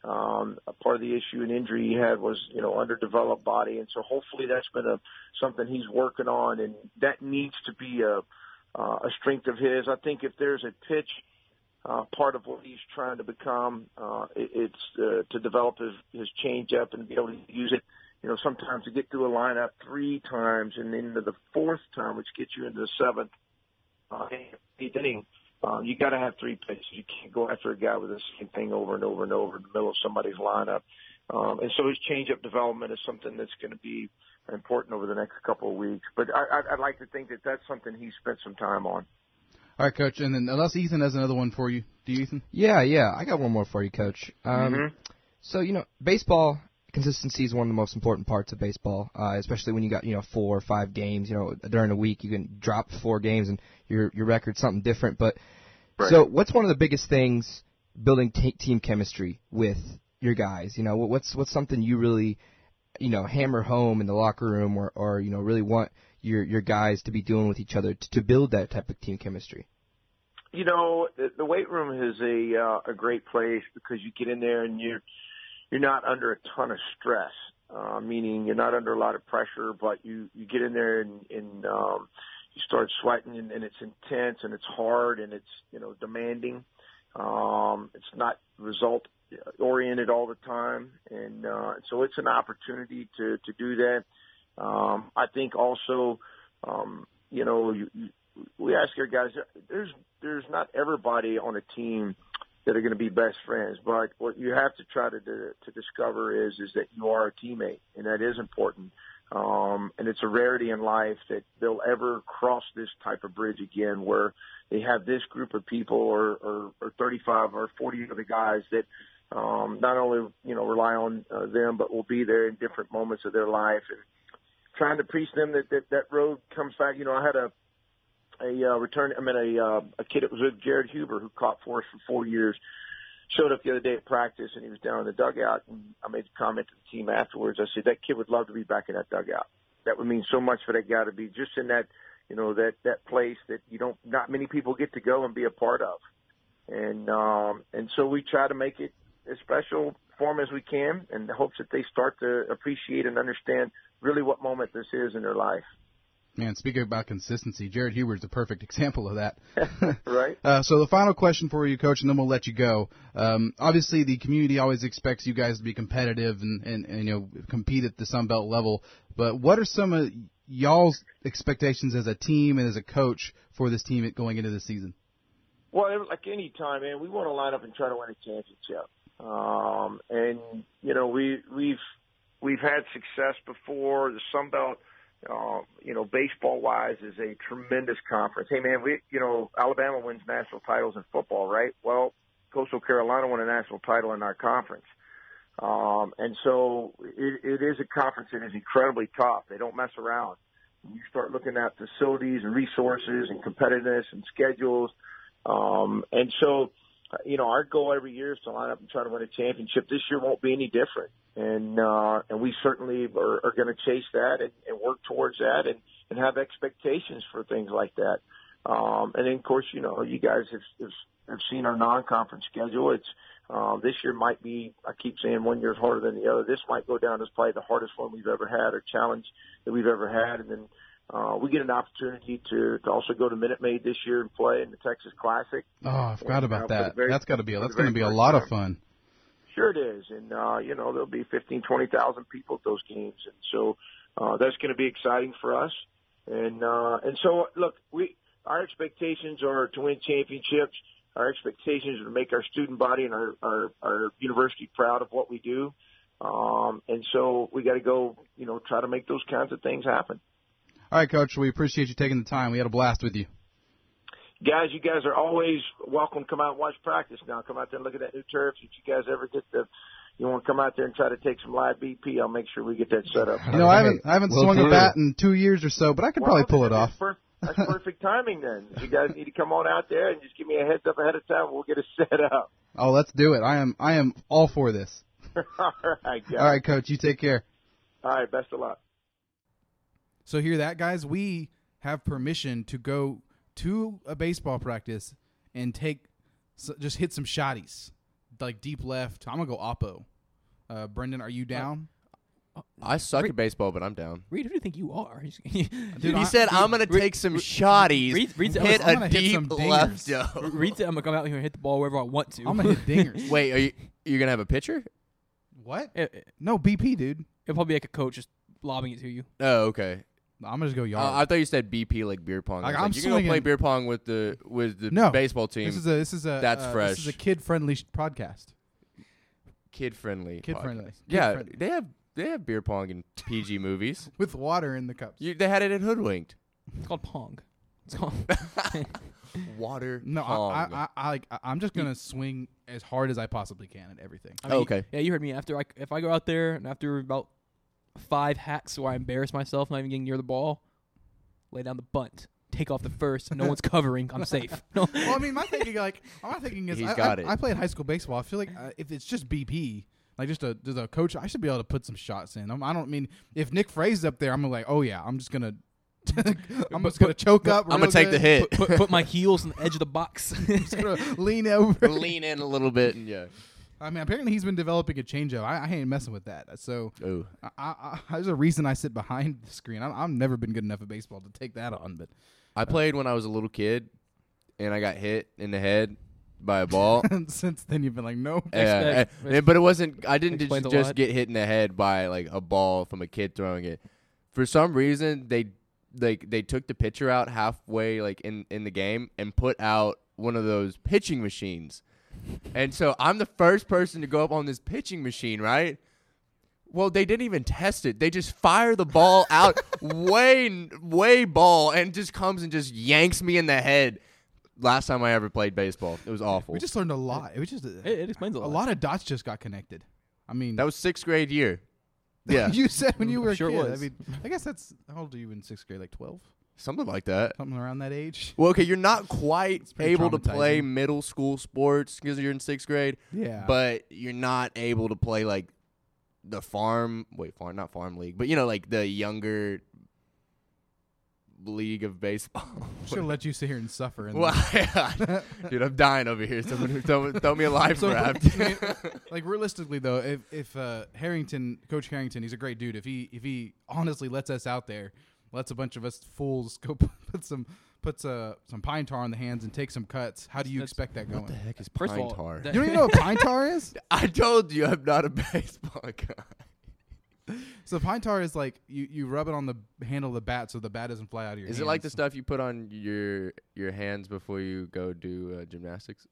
J: Um, a part of the issue and injury he had was, you know, underdeveloped body. And so hopefully that's been a, something he's working on. And that needs to be a, uh, a strength of his. I think if there's a pitch uh, part of what he's trying to become. Uh, it, it's uh, to develop his, his change up and be able to use it. You know, sometimes to get through a lineup three times and into the fourth time, which gets you into the seventh, uh, inning, uh, you got to have three pitches. You can't go after a guy with the same thing over and over and over in the middle of somebody's lineup. Um, and so his changeup development is something that's going to be important over the next couple of weeks. But I, I'd like to think that that's something he spent some time on.
F: All right, coach. And then unless Ethan has another one for you, do you, Ethan?
I: Yeah, yeah. I got one more for you, Coach. Um,
J: Mhm.
I: So you know, baseball consistency is one of the most important parts of baseball, uh, especially when you got you know four or five games. You know, during a week you can drop four games and your your record's something different. But so, what's one of the biggest things building t- team chemistry with your guys? You know, what's what's something you really you know hammer home in the locker room, or or you know really want your your guys to be doing with each other to, to build that type of team chemistry?
J: you know, the, the weight room is a uh, a great place because you get in there and you're you're not under a ton of stress. Uh, meaning you're not under a lot of pressure, but you you get in there and, and um, you start sweating and, and it's intense and it's hard and it's you know demanding. Um, it's not result oriented all the time, and uh, so it's an opportunity to to do that. Um, I think also, um, you know, you, we ask our guys. There's there's not everybody on a team that are going to be best friends, but what you have to try to to, to discover is is that you are a teammate, and that is important. Um, and it's a rarity in life that they'll ever cross this type of bridge again, where they have this group of people, or or, or 35 or 40 other guys that um, not only you know rely on uh, them, but will be there in different moments of their life, and trying to preach them that that, that road comes back. You know, I had a a uh, return. I mean, a uh, a kid that was with Jared Huber who caught for us for four years. Showed up the other day at practice and he was down in the dugout. And I made a comment to the team afterwards. I said that kid would love to be back in that dugout. That would mean so much for that guy to be just in that, you know, that that place that you don't, not many people get to go and be a part of. And um, and so we try to make it as special for them as we can, in the hopes that they start to appreciate and understand really what moment this is in their life.
F: Man, speaking about consistency, Jared Huber is a perfect example of that.
J: right.
F: Uh, so the final question for you, Coach, and then we'll let you go. Um, obviously, the community always expects you guys to be competitive and, and, and you know compete at the Sun Belt level. But what are some of y'all's expectations as a team and as a coach for this team going into the season?
J: Well, like any time, man, we want to line up and try to win a championship. Um, and you know, we we've we've had success before. The Sun Belt, uh, you know, baseball wise, is a tremendous conference. Hey, man, we you know, Alabama wins national titles in football, right? Well, Coastal Carolina won a national title in our conference. Um, and so it, it is a conference that is incredibly tough. They don't mess around. You start looking at facilities and resources and competitiveness and schedules. Um, and so, you know, our goal every year is to line up and try to win a championship. This year won't be any different. And, uh, and we certainly are, are going to chase that and, and work towards that and, and have expectations for things like that. Um, and then of course, you know, you guys have, have, have seen our non-conference schedule. It's, uh, this year might be, I keep saying one year is harder than the other. This might go down as probably the hardest one we've ever had or challenge that we've ever had. And then, uh, we get an opportunity to, to also go to Minute Maid this year and play in the Texas Classic.
F: Oh, I forgot
J: And, uh,
F: about
J: the
F: that.
J: very-
F: That's got to be that's going to be a lot of fun.
J: Sure it is. And, uh, you know, there'll be 15, 20,000 people at those games. And so, uh, that's going to be exciting for us. And, uh, and so look, we, our expectations are to win championships. Our expectations are to make our student body and our, our, our university proud of what we do. Um, and so we got to go, you know, try to make those kinds of things happen.
F: All right, coach. We appreciate you taking the time. We had a blast with you.
J: Guys, you guys are always welcome. to Come out and watch practice now. Come out there and look at that new turf. If you guys ever get the, you want to come out there and try to take some live BP, I'll make sure we get that set up.
F: You know, I haven't I haven't
I: Will
F: swung a
I: do.
F: bat in two years or so, but I could probably pull it off.
J: per- That's perfect timing then. You guys need to come on out there and just give me a heads up ahead of time. We'll get it set up.
F: Oh, let's do it. I am I am all for this.
J: All right, guys.
F: All right, coach. You take care.
J: All right, best of luck.
F: So hear that, guys? We have permission to go to a baseball practice and take s just hit some shotties, like deep left. I'm gonna go oppo. Uh, Brendan, are you down?
G: I suck at baseball, but I'm down.
H: Reed, who do you think you are?
F: Dude,
G: he
F: I-
G: said, "I'm gonna take some
H: Reed-
G: shotties,
H: Reed- Reed's-
G: hit
F: I'm
G: a
F: gonna hit
G: deep
F: some
G: left." though."
H: Reed said I'm gonna come out here and hit the ball wherever I want to.
F: I'm gonna hit dingers.
G: Wait, are you you're gonna have a pitcher?
F: what?
H: It, it,
F: No BP, dude.
H: it'll probably be like a coach just lobbing it to you.
G: Oh, okay.
F: I'm gonna just go
G: Uh,
F: yard.
G: I thought you said BP like beer pong. I
F: Like,
G: was
F: I'm
G: like, you're gonna play beer pong with the with the
F: No.
G: baseball team.
F: this is a this is a
G: That's
F: uh,
G: fresh.
F: This is a kid friendly podcast.
G: kid friendly.
F: Kid friendly. Kid
G: Yeah,
F: friendly.
G: they have they have beer pong in PG movies.
F: with water in the cups.
G: You, they had it in Hoodwinked.
H: It's called Pong. It's called.
G: Water.
F: No,
G: pong.
F: I, I, I, like. I- I'm just gonna swing as hard as I possibly can at everything.
H: I mean,
G: okay.
H: Yeah, you heard me. After I, if I go out there and after about five hacks where I embarrass myself, not even getting near the ball, lay down the bunt, take off the first, no one's covering, I'm safe. No,
F: well, I mean, my thinking, like, my thinking is,
G: He's
F: I,
G: got
F: I,
G: it.
F: I played high school baseball. I feel like uh, if it's just BP, like just a just a coach, I should be able to put some shots in. I'm, I don't mean if Nick Frey's up there, I'm like, oh yeah, I'm just gonna, I'm just gonna choke up.
G: I'm gonna take the hit.
H: put, put, put my heels on the edge of the box.
F: just gonna lean over.
G: Lean in a little bit and yeah.
F: I mean, apparently he's been developing a changeup. I, I ain't messing with that. So
G: Oh.
F: I, I, I, there's a reason I sit behind the screen. I, I've never been good enough at baseball to take that on, but
G: I uh, played when I was a little kid, and I got hit in the head by a ball.
F: since then you've been like, no.
G: Yeah,
H: Expect-
G: but it wasn't. I didn't just, just get hit in the head by like a ball from a kid throwing it. For some reason, they like they took the pitcher out halfway like in in the game and put out one of those pitching machines. And so I'm the first person to go up on this pitching machine, right? Well, they didn't even test it. They just fire the ball out way way ball and just comes and just yanks me in the head. Last time I ever played baseball, it was awful.
F: We just learned a lot. It was just
H: it, it explains a lot.
F: a
H: lot.
F: lot of dots just got connected. I mean,
G: that was sixth grade year. Yeah,
F: you said when you were
H: Sure
F: a kid.
H: was.
F: I mean, I guess that's how old are you in sixth grade? Like twelve,
G: something like that.
F: something around that age.
G: Well, okay, you're not quite able to play middle school sports because you're in sixth grade,
F: Yeah,
G: but you're not able to play like the farm. Wait, farm, not farm league, but you know, like the younger league of baseball.
F: should have let you sit here and suffer. And
G: well, yeah. dude, I'm dying over here. Someone throw, throw me a life
F: So,
G: raft.
F: I mean, like realistically though, if if uh, Harrington, Coach Harrington, he's a great dude. If he if he honestly lets us out there, lets a bunch of us fools go put some puts uh, some pine tar on the hands and take some cuts, how do you
H: That's-
F: expect that going?
G: what the heck is
H: First of
G: pine
H: all,
G: tar?
H: that-
F: You don't even know what pine tar is?
G: I told you I'm not a baseball guy.
F: So pine tar is like you, you rub it on the handle of the bat so the bat doesn't fly out of your hand.
G: Is
F: hands.
G: it like the stuff you put on your your hands before you go do uh, gymnastics?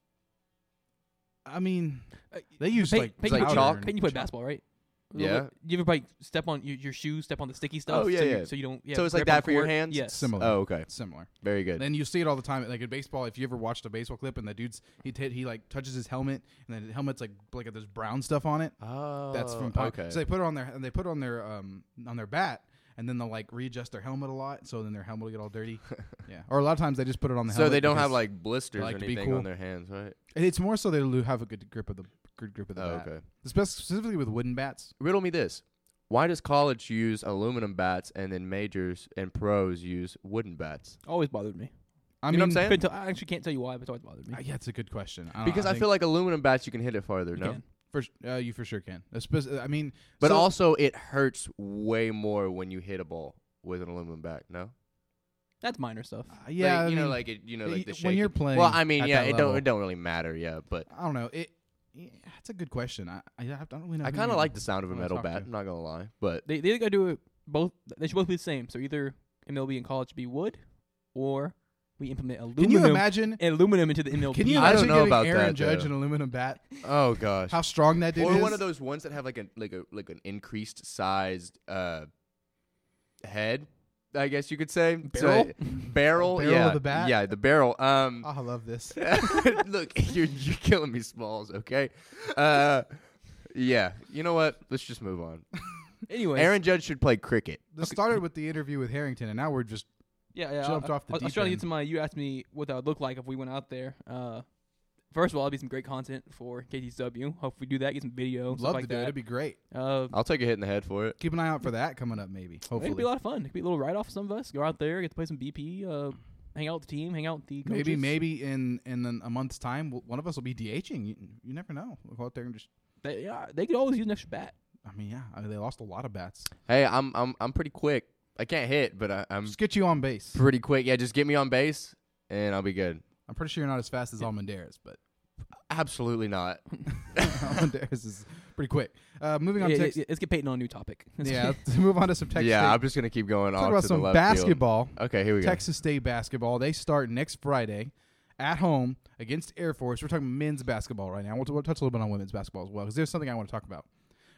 F: I mean,
H: Uh,
F: they use
H: Pey-
F: like
H: Peyton,
G: like
H: you-
G: chalk?
H: Peyton, you play basketball, right?
G: Yeah.
H: You ever like step on your, your shoes, step on the sticky stuff?
G: Oh, yeah,
H: so you,
G: yeah.
H: So you don't. Yeah,
G: So it's like that for your
H: court?
G: hands?
H: Yes.
F: Similar.
G: Oh, okay.
F: Similar.
G: Very good.
F: Then you see it all the time, like in baseball. If you ever watched a baseball clip and the dude's he t- he like touches his helmet and then the helmet's like like there's brown stuff on it.
G: Oh,
F: That's from pop-
G: okay.
F: So they put it on their and they put it on their um on their bat and then they'll like readjust their helmet a lot, so then their helmet will get all dirty. yeah, or a lot of times they just put it on the helmet.
G: so
F: helmet.
G: they don't have
F: because
G: like blisters
F: like
G: or
F: to be
G: anything
F: cool.
G: on their hands, right?
F: It's more so they lo- have a good grip of the good grip of the
G: Oh,
F: bat.
G: okay.
F: Spe- Specifically with wooden bats.
G: Riddle me this: Why does college use aluminum bats and then majors and pros use wooden bats?
H: Always bothered me.
F: I
G: You
F: mean,
G: know what I'm saying?
H: Couldn't tell- I actually can't tell you why, but it's always bothered me.
F: Uh, yeah, it's a good question. I don't
G: Because
F: know,
G: I,
F: think
G: feel like aluminum bats you can hit it farther.
H: You
G: No,
H: can.
F: For, uh, you for sure can. Espe- I mean,
G: but
F: so-
G: also it hurts way more when you hit a ball with an aluminum bat. No,
H: That's minor stuff.
F: uh, yeah,
G: Like,
F: I
G: you know,
F: mean,
G: like it, you know, like the
F: when you're playing.
G: Well, I mean, yeah,
F: that
G: it don't it don't really matter. Yeah, but
F: I don't know. It. Yeah, it's a good question. I I, I don't really know.
G: I kind of like the sound of a metal bat.
F: to.
G: I'm not gonna lie, but
H: They they either gotta do it both. They should both be the same. So either MLB and college be wood, or we implement aluminum.
F: Can you imagine?
H: aluminum into the MLB?
F: Can you
G: I
F: imagine
G: don't know
F: giving
G: about
F: Aaron
G: that,
F: Judge
G: though.
F: an aluminum bat?
G: oh gosh,
F: How strong that dude
G: or
F: is?
G: one of those ones that have like a like a like an increased sized uh head. I guess you could say So-
H: Barrel?
G: barrel,
F: Barrel
G: yeah,
F: of the bat?
G: yeah, the barrel. Um,
F: Oh, I love this.
G: look, you're you're killing me, Smalls. Okay, uh, yeah. You know what? Let's just move on.
H: Anyway,
G: Aaron Judge should play cricket.
F: This started with the interview with Harrington, and now we're just
H: yeah, yeah.
F: jumped
H: I,
F: off the
H: I, I was
F: deep
H: trying to get to my. You asked me what that would look like if we went out there. Uh, first of all, it'd be some great content for KTSW. Hope we do that. Get some video. stuff
F: love
H: like
F: to do it.
H: that.
F: It'd be great.
H: Uh,
G: I'll take a hit in the head for it.
F: Keep an eye out for that coming up, maybe.
H: It
F: Hopefully,
H: could be a lot of fun. It could be a little write off for some of us. Go out there, get to play some BP, uh, hang out with the team, hang out with the coaches.
F: maybe maybe in in an- a month's time, w- one of us will be DHing. You, you never know. We'll go out there and just.
H: They, yeah, they could always use an extra bat.
F: I mean, yeah, I mean, they lost a lot of bats.
G: Hey, I'm I'm I'm pretty quick. I can't hit, but I, I'm
F: Just get you on base.
G: pretty quick. Yeah, just get me on base, and I'll be good.
F: I'm pretty sure you're not as fast as Almendares, but
G: Absolutely not.
F: Almendares is pretty quick. Uh, moving on
H: Yeah,
F: to
H: yeah,
F: text,
H: yeah, let's get Peyton on a new topic. Let's
F: yeah,
H: get-
F: let's move on to some Texas.
G: yeah,
F: State.
G: I'm just gonna keep going
F: Talk
G: off
F: about
G: to
F: some
G: the left
F: basketball.
G: Field. Okay, here we go.
F: Texas State basketball. They start next Friday at home against Air Force. We're talking men's basketball right now. We'll, we'll touch a little bit on women's basketball as well because there's something I want to talk about.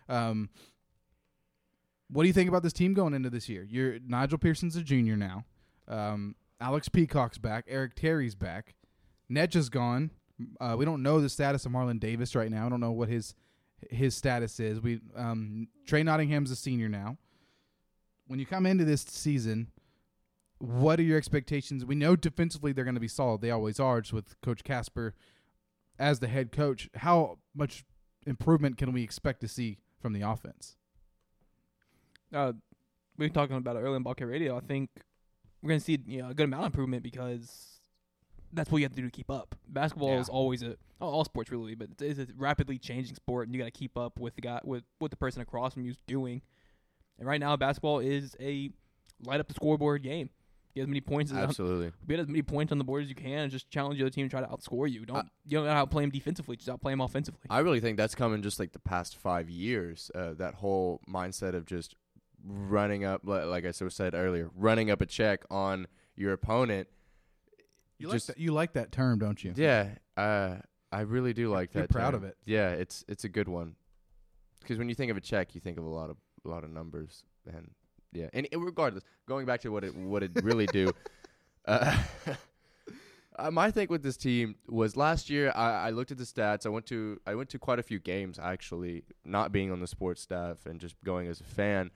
F: Um, what do you think about this team going into this year? You're Nijal Pearson's a junior now. Um, Alex Peacock's back. Eric Terry's back. Nedge is gone. Uh, we don't know the status of Marlon Davis right now. I don't know what his his status is. We um, Trey Nottingham's a senior now. When you come into this season, what are your expectations? We know defensively they're going to be solid. They always are. Just with Coach Kaspar as the head coach, how much improvement can we expect to see from the offense?
H: Uh, we were talking about it earlier on Bobcat Radio. I think we're going to see you know, a good amount of improvement because that's what you have to do to keep up. Basketball
F: Yeah.
H: is always a all sports really, but it's, a rapidly changing sport, and you got to keep up with the guy with what the person across from you is doing. And right now, basketball is a light up the scoreboard game. Get as many points as
G: Absolutely.
H: get as many points on the board as you can, and just challenge the other team and try to outscore you. Don't you don't outplay them defensively, just outplay them offensively.
G: I really think that's coming just like the past five years. Uh, that whole mindset of just running up, like I so said earlier, running up a check on your opponent.
F: You
G: just
F: like that, you like that term, don't you?
G: yeah, uh, I really do like
F: You're
G: that.
F: proud
G: term.
F: of it.
G: Yeah, it's it's a good one. Because when you think of a check, you think of a lot of a lot of numbers, and yeah, and, and regardless, going back to what it what it really do. Uh, uh, my thing with this team was last year. I, I looked at the stats. I went to I went to quite a few games actually, not being on the sports staff and just going as a fan.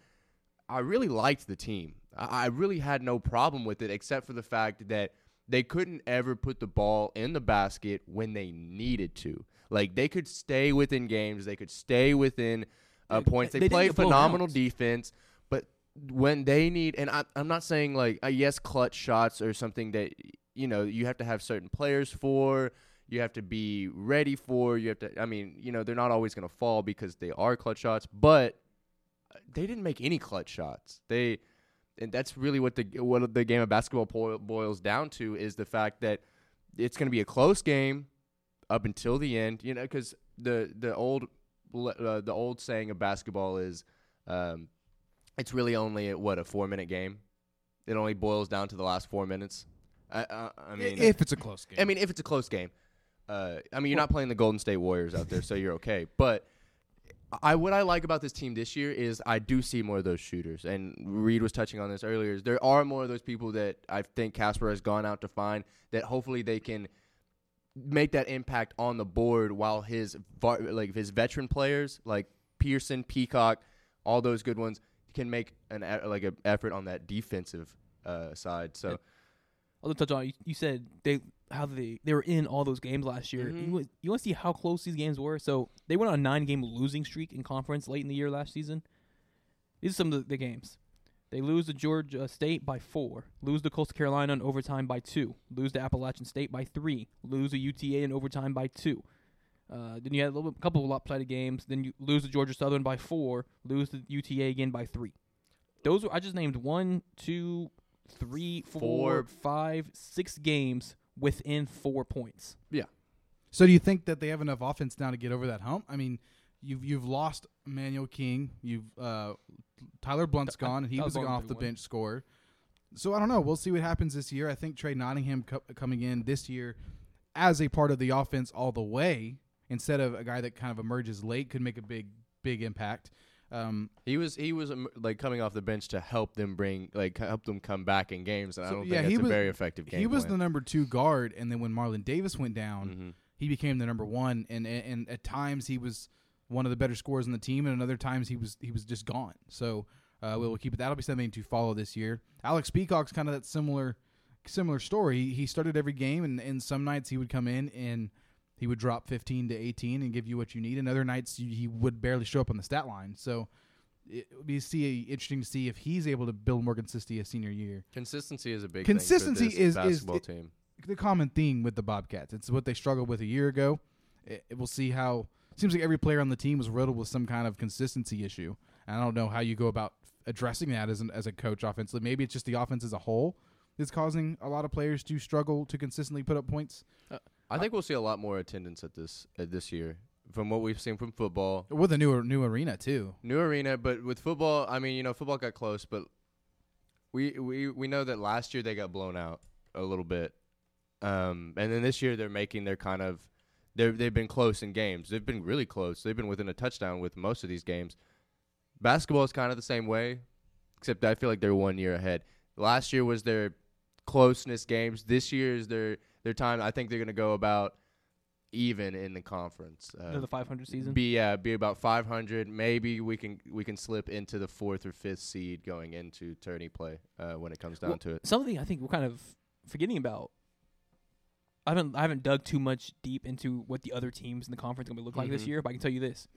G: I really liked the team. I, I really had no problem with it, except for the fact that they couldn't ever put the ball in the basket when they needed to. Like they could stay within games, they could stay within uh, points. They,
H: they
G: play phenomenal defense, but when they need, and I, I'm not saying like uh, yes, clutch shots or something that you know you have to have certain players for. You have to be ready for. You have to. I mean, you know, they're not always going to fall because they are clutch shots, but they didn't make any clutch shots. They, and that's really what the what the game of basketball boils down to is the fact that it's going to be a close game up until the end. You know, because the the old uh, the old saying of basketball is, um, it's really only a, what a four minute game. It only boils down to the last four minutes. I, I, I mean,
F: if it's a close game.
G: I mean, if it's a close game, uh, I mean, you're not playing the Golden State Warriors out there, so you're okay. But I what I like about this team this year is I do see more of those shooters, and Reed was touching on this earlier. Is there are more of those people that I think Kaspar has gone out to find that hopefully they can make that impact on the board while his like his veteran players like Pearson, Peacock, all those good ones can make an like an effort on that defensive uh, side. So
H: I'll touch on. You said they how they they were in all those games last year.
G: Mhm.
H: You, you want to see how close these games were? So they went on a nine game losing streak in conference late in the year last season. These are some of the, the games. They lose to Georgia State by four. Lose to Coastal Carolina in overtime by two. Lose to Appalachian State by three. Lose to UTA in overtime by two. Uh, then you had a little, couple of lopsided games. Then you lose to Georgia Southern by four. Lose to UTA again by three. Those were I just named one, two, three, four,
G: Four.
H: five, six games within four points. Yeah.
F: So do you think that they have enough offense now to get over that hump? I mean, you've you've lost Emmanuel King. You've uh, Tyler Blunt's
H: Ty-
F: gone, and he was an off the
H: well.
F: bench scorer. So I don't know. We'll see what happens this year. I think Trey Nottingham co- coming in this year as a part of the offense all the way, instead of a guy that kind of emerges late, could make a big big impact. Um,
G: he was he was um, like coming off the bench to help them bring like help them come back in games, and I
F: So,
G: don't
F: yeah,
G: think
F: he
G: that's
F: was-
G: a very effective game.
F: he was the number two guard, and then when Marlon Davis went down,
G: Mhm.
F: he became the number one. And, and and at times he was one of the better scorers on the team, and at other times he was he was just gone. So uh, we'll keep it. That'll be something to follow this year. Alex Peacock's kind of that similar similar story. He, he started every game, and, and some nights he would come in and he would drop 15 to 18 and give you what you need, and other nights he would barely show up on the stat line. So it would be see interesting to see if he's able to build more consistency as senior year.
G: Consistency is a big
F: Consistency
G: thing for this
F: is- is-
G: basketball
F: it-
G: team.
F: the common theme with the Bobcats. It's what they struggled with a year ago. It, it- we'll see how. Seems like every player on the team was riddled with some kind of consistency issue. And I don't know how you go about addressing that as an, as a coach offensively. Maybe it's just the offense as a whole that's causing a lot of players to struggle to consistently put up points.
G: Uh, I think we'll see a lot more attendance at this at this year from what we've seen from football.
F: With a new new arena too.
G: New arena, but with football, I mean, you know, football got close, but we we we know that last year they got blown out a little bit, um, and then this year they're making their kind of they they've been close in games. They've been really close. They've been within a touchdown with most of these games. Basketball is kind of the same way, except I feel like they're one year ahead. Last year was their closeness games. This year is their their time. I think they're going to go about even in the conference. Uh,
H: Another 500 season.
G: be yeah, be about 500. Maybe we can we can slip into the fourth or fifth seed going into tourney play uh, when it comes down
H: Well,
G: to it.
H: Something I think we're kind of forgetting about. I haven't I haven't dug too much deep into what the other teams in the conference are going to look like this
G: Mhm.
H: year, but I can tell you this: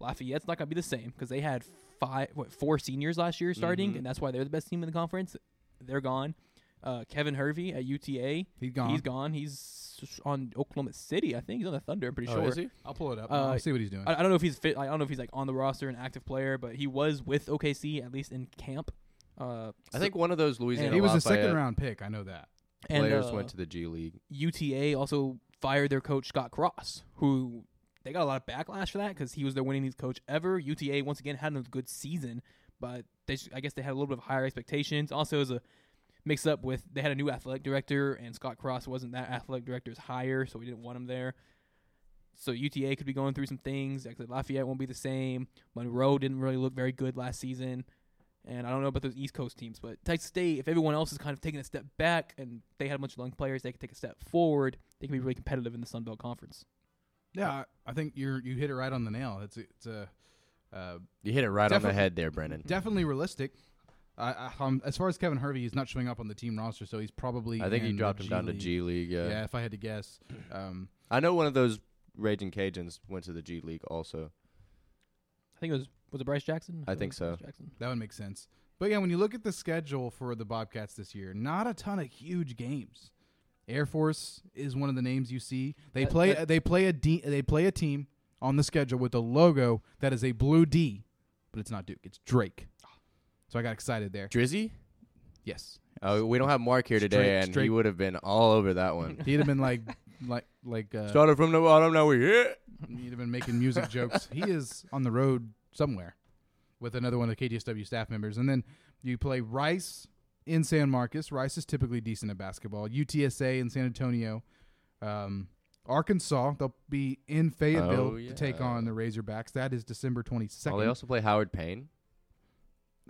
H: Lafayette's not going to be the same because they had five, what, four seniors last year starting,
G: Mhm.
H: and that's why they're the best team in the conference. They're gone. Uh, Kevin Hervey at UTA,
F: He's gone.
H: he's gone. He's on Oklahoma City, I think. He's on the Thunder. I'm pretty
G: Oh,
H: sure.
G: is he?
F: I'll pull it up.
H: Uh,
F: I'll see what he's doing.
H: I, I don't know if he's fit. I don't know if he's like on the roster, an active player, but he was with OKC at least in camp. Uh,
G: I think one of those Louisiana
F: he was a second round pick. I know that.
H: and,
G: players
H: uh,
G: went to the G League.
H: UTA also fired their coach Scott Cross, who they got a lot of backlash for that because he was their winningest coach ever. UTA once again had a good season, but they s- I guess they had a little bit of higher expectations. Also, as a mix up with they had a new athletic director, and Scott Cross wasn't that athletic director's hire, so we didn't want him there. So UTA could be going through some things. Actually, Lafayette won't be the same. Monroe didn't really look very good last season. And I don't know about those East Coast teams, but Texas State, if everyone else is kind of taking a step back and they had a bunch of young players, they could take a step forward. They can be really competitive in the Sun Belt Conference.
F: Yeah, I, I think you're you hit it right on the nail. It's a, it's a uh,
G: You hit it right on the head there, Brendan.
F: definitely realistic. I, I, um, as far as Kevin Hervey, he's not showing up on the team roster, so he's probably.
G: I think he
F: in the
G: dropped him down to G League. Yeah.
F: Yeah, if I had to guess. Um,
G: I know one of those Raging Cajuns went to the G League also.
H: I think it was was it Bryce Jackson?
G: I think so.
H: Jackson.
F: that would make sense. But yeah, when you look at the schedule for the Bobcats this year, not a ton of huge games. Air Force is one of the names you see. They
H: That-
F: play.
H: that-
F: they play a D, They play a team on the schedule with a logo that is a blue D, but it's not Duke. It's Drake. So I got excited there.
G: Drizzy?
F: Yes,
G: Oh, we don't have Mark here today,
F: Straight-
G: and he would have been all over that one.
F: he'd have been like, like, like. Uh,
G: Started from the bottom, now we're here.
F: He'd have been making music jokes. He is on the road somewhere with another one of the KTSW staff members. And then you play Rice in San Marcos. Rice is typically decent at basketball. UTSA in San Antonio. Um, Arkansas, they'll be in Fayetteville
G: Oh,
F: to take
G: yeah.
F: on the Razorbacks. That is December twenty
G: Oh,
F: second.
G: they also play Howard Payne.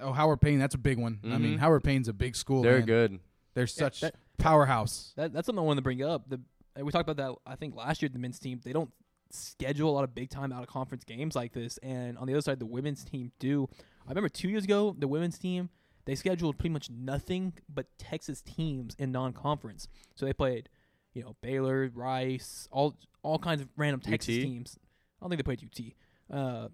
F: Oh, Howard Payne, that's a big one. I mean,
G: Mhm.
F: Howard Payne's a big school.
G: They're
F: man.
G: good.
F: They're such
H: that-
F: powerhouse.
H: That, that's something I wanted to bring up. The and we talked about that. I think last year the men's team they don't schedule a lot of big time out of conference games like this, and on the other side the women's team do. I remember two years ago the women's team they scheduled pretty much nothing but Texas teams in non conference. So they played, you know, Baylor, Rice, all all kinds of random Texas
G: UT?
H: teams. I don't think they played UT. Uh,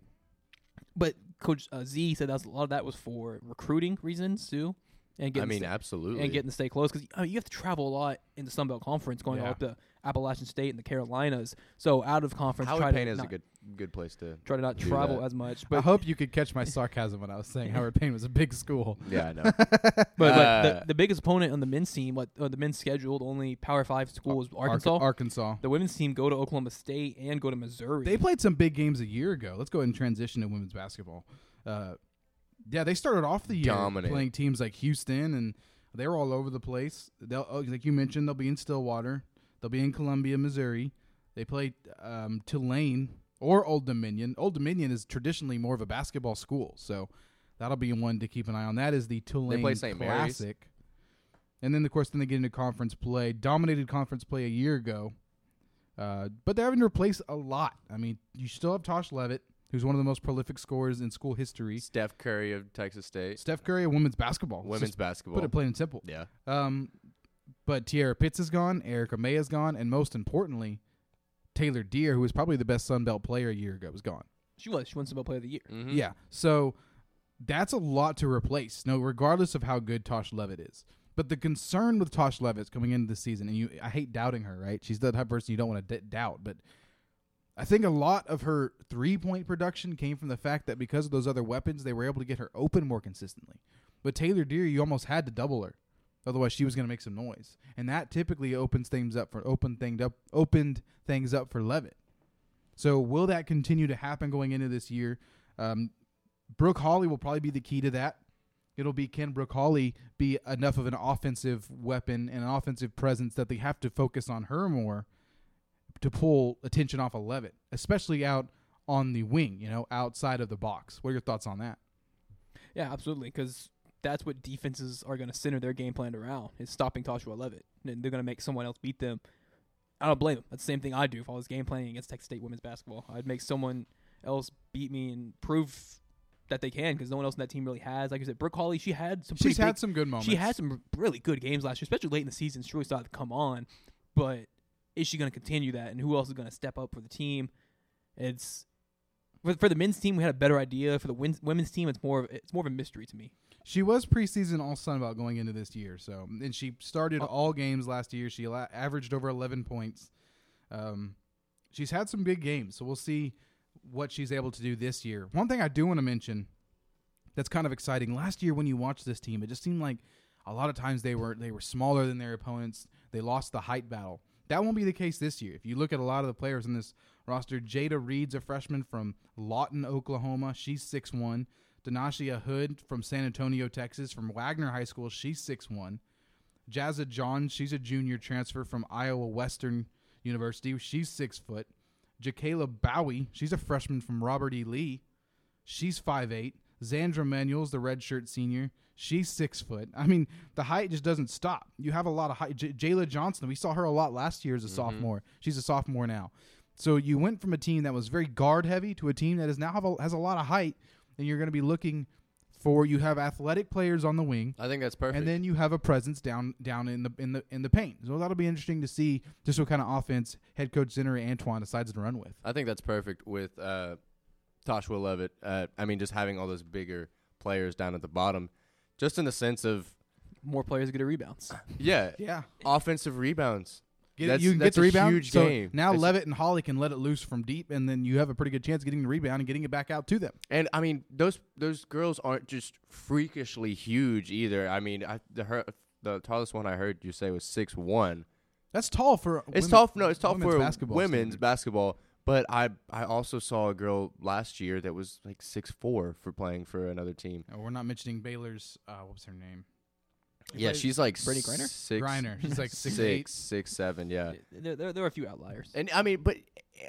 H: but Coach uh, Z said that was, a lot of that was for recruiting reasons too, and
G: I mean,
H: sta-
G: absolutely.
H: and getting to stay close because I mean, you have to travel a lot in the Sun Belt Conference, going all
F: Yeah.
H: up to Appalachian State and the Carolinas. So out of conference,
G: Howard
H: try
G: Payne
H: to
G: is
H: not,
G: a good good place to.
H: try to not travel
G: that.
H: as much. But I
F: hope you could catch my sarcasm when I was saying Howard Payne was a big school.
G: Yeah, I know.
H: but, but
G: Uh,
H: the, the biggest opponent on the men's team, what uh, the men's scheduled only Power Five school is Arkansas.
F: Ark- Arkansas.
H: the women's team go to Oklahoma State and go to Missouri.
F: They played some big games a year ago. Let's go ahead and transition to women's basketball. Uh, yeah, they started off the year
G: Dominant.
F: playing teams like Houston, and they were all over the place. They'll, oh, like you mentioned, they'll be in Stillwater. They'll be in Columbia, Missouri. They played um, Tulane or Old Dominion. Old Dominion is traditionally more of a basketball school, so that'll be one to keep an eye on. That is the Tulane
G: play St. Mary's.
F: Classic. And then, of course, then they get into conference play. Dominated conference play a year ago. Uh, but they're having to replace a lot. I mean, you still have Tosh Leavitt, who's one of the most prolific scorers in school history.
G: Steph Curry of Texas State.
F: Steph Curry of women's basketball. Let's
G: Women's
F: just
G: basketball.
F: Put it plain and simple.
G: Yeah.
F: Um, but Tierra Pitts is gone. Erica May is gone. And most importantly, Taylor Deere, who was probably the best Sun Belt player a year ago, is gone.
H: she was. She won Sun Belt Player of the Year.
G: Mhm.
F: Yeah. So that's a lot to replace. No, regardless of how good Tosh Leavitt is. But the concern with Tosh Leavitt coming into the season, and you, I hate doubting her, right? She's the type of person you don't want to d- doubt. But I think a lot of her three point production came from the fact that because of those other weapons, they were able to get her open more consistently. But Taylor Deer, you almost had to double her, otherwise she was going to make some noise, and that typically opens things up for open things up opened things up for Leavitt. So will that continue to happen going into this year? Um, Brooke Hawley will probably be the key to that. It'll be can Brooke Hawley be enough of an offensive weapon and an offensive presence that they have to focus on her more to pull attention off of Leavitt, especially out on the wing, you know, outside of the box. What are your thoughts on that?
H: Yeah, absolutely. Because that's what defenses are going to center their game plan around is stopping Toshua Leavitt. And they're going to make someone else beat them. I don't blame them. That's the same thing I'd do if I was game planning against Texas State women's basketball. I'd make someone else beat me and prove that they can because no one else in that team really has. Like I said, Brooke Hawley, she had some.
F: She's had
H: big-
F: some good moments.
H: She had some really good games last year, especially late in the season. She really started to come on, but is she going to continue that? And who else is going to step up for the team? It's for, for the men's team, we had a better idea. For the win, women's team, it's more of it's more of a mystery to me.
F: She was preseason All Sun about going into this year, so and she started
H: Oh.
F: all games last year. She la- averaged over 11 points. Um, she's had some big games, so we'll see what she's able to do this year. One thing I do want to mention that's kind of exciting. Last year, when you watched this team, it just seemed like a lot of times they were they were smaller than their opponents. They lost the height battle. That won't be the case this year. If you look at a lot of the players in this roster, Jada Reed's a freshman from Lawton, Oklahoma. She's six one. Danashia Hood from San Antonio, Texas, from Wagner High School. She's six one. Jazza John, she's a junior transfer from Iowa Western University. She's six foot. Jakayla Bowie, she's a freshman from Robert E. Lee. She's five eight. Zandra Manuel's the redshirt senior. She's six foot. I mean, the height just doesn't stop. You have a lot of height. J- Jayla Johnson, we saw her a lot last year as a sophomore. She's a sophomore now. So you went from a team that was very guard heavy to a team that is now have a, has a lot of height, and you're going to be looking for you have athletic players on the wing,
G: I think that's perfect.
F: and then you have a presence down down in the in the in the paint. So that'll be interesting to see just what kind of offense head coach Zenarae Antoine decides to run with.
G: I think that's perfect with uh, Toshua Leavitt. Uh, I mean, just having all those bigger players down at the bottom, just in the sense of
H: More players get a rebounds.
G: yeah,
F: Yeah,
G: offensive rebounds.
F: Get,
G: That's-
F: you can
G: that's
F: get the
G: a
F: rebound.
G: huge
F: so
G: game.
F: now
G: That's-
F: Leavitt and Holly can let it loose from deep, and then you have a pretty good chance of getting the rebound and getting it back out to them.
G: And I mean, those those girls aren't just freakishly huge either. I mean, I, the her, the tallest one I heard you say was six one.
F: That's tall for
G: It's
F: women-
G: tall. For, no, it's tall
F: women's
G: for
F: basketball
G: women's
F: standards.
G: basketball. But I I also saw a girl last year that was like six four for playing for another team.
F: Uh, we're not mentioning Baylor's. Uh, what was her name?
G: Yeah, she's like
H: Brittney Griner?
G: six.
F: Griner. She's like six,
G: six,
F: eight.
G: six, seven. Yeah,
H: There, there, there are a few outliers.
G: and I mean, but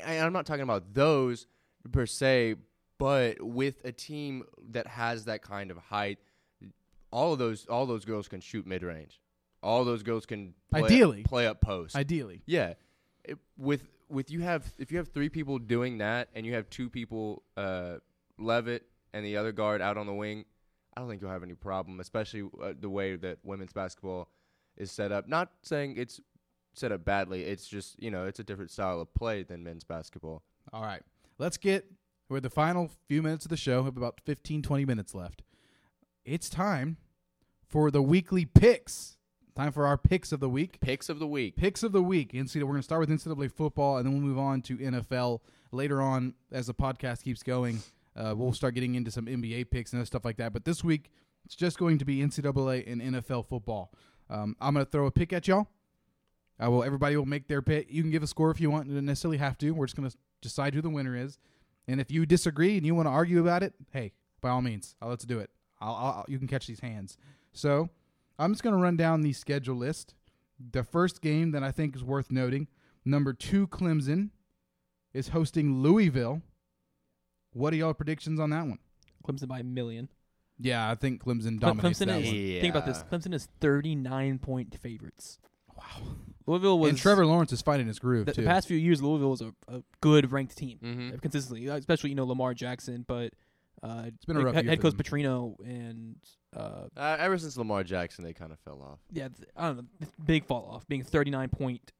G: I, I'm not talking about those per se, but with a team that has that kind of height, all of those, all those girls can shoot mid range. All those girls can play
F: Ideally.
G: play up post.
F: Ideally,
G: Yeah, it, with with you have if you have three people doing that and you have two people, uh, Leavitt and the other guard out on the wing, I don't think you'll have any problem, especially uh, the way that women's basketball is set up. Not saying it's set up badly. It's just you know it's a different style of play than men's basketball.
F: All right. Let's get with the final few minutes of the show. Have about 15, 20 minutes left. It's time for the weekly picks. Time for our picks of the week.
G: Picks of the week.
F: Picks of the week. NCAA. We're going to start with NCAA football, and then we'll move on to NFL later on as the podcast keeps going. Uh, we'll start getting into some NBA picks and other stuff like that. But this week, it's just going to be NCAA and NFL football. Um, I'm going to throw a pick at y'all. I will. Everybody will make their pick. You can give a score if you want. You don't necessarily have to. We're just going to decide who the winner is. And if you disagree and you want to argue about it, hey, by all means, uh, let's do it. I'll, I'll, you can catch these hands. So I'm just going to run down the schedule list. The first game that I think is worth noting, number two Clemson is hosting Louisville. What are y'all predictions on that one?
H: Clemson by a million.
F: Yeah, I think Clemson dominates
H: Clemson
F: that
H: is.
F: one.
H: Think about this. Clemson is 39 point favorites. Wow. Louisville was
F: and Trevor Lawrence is finding his groove
H: the,
F: too.
H: the past few years. Louisville was a, a good ranked team
G: Mhm.
H: uh, consistently, uh, especially you know Lamar Jackson, but uh, it's
F: been a rough
H: head,
F: year
H: head coach
F: them.
H: Petrino and uh,
G: Uh, ever since Lamar Jackson, they kind of fell off.
H: yeah, th- I don't know, big fall off. Being 39 point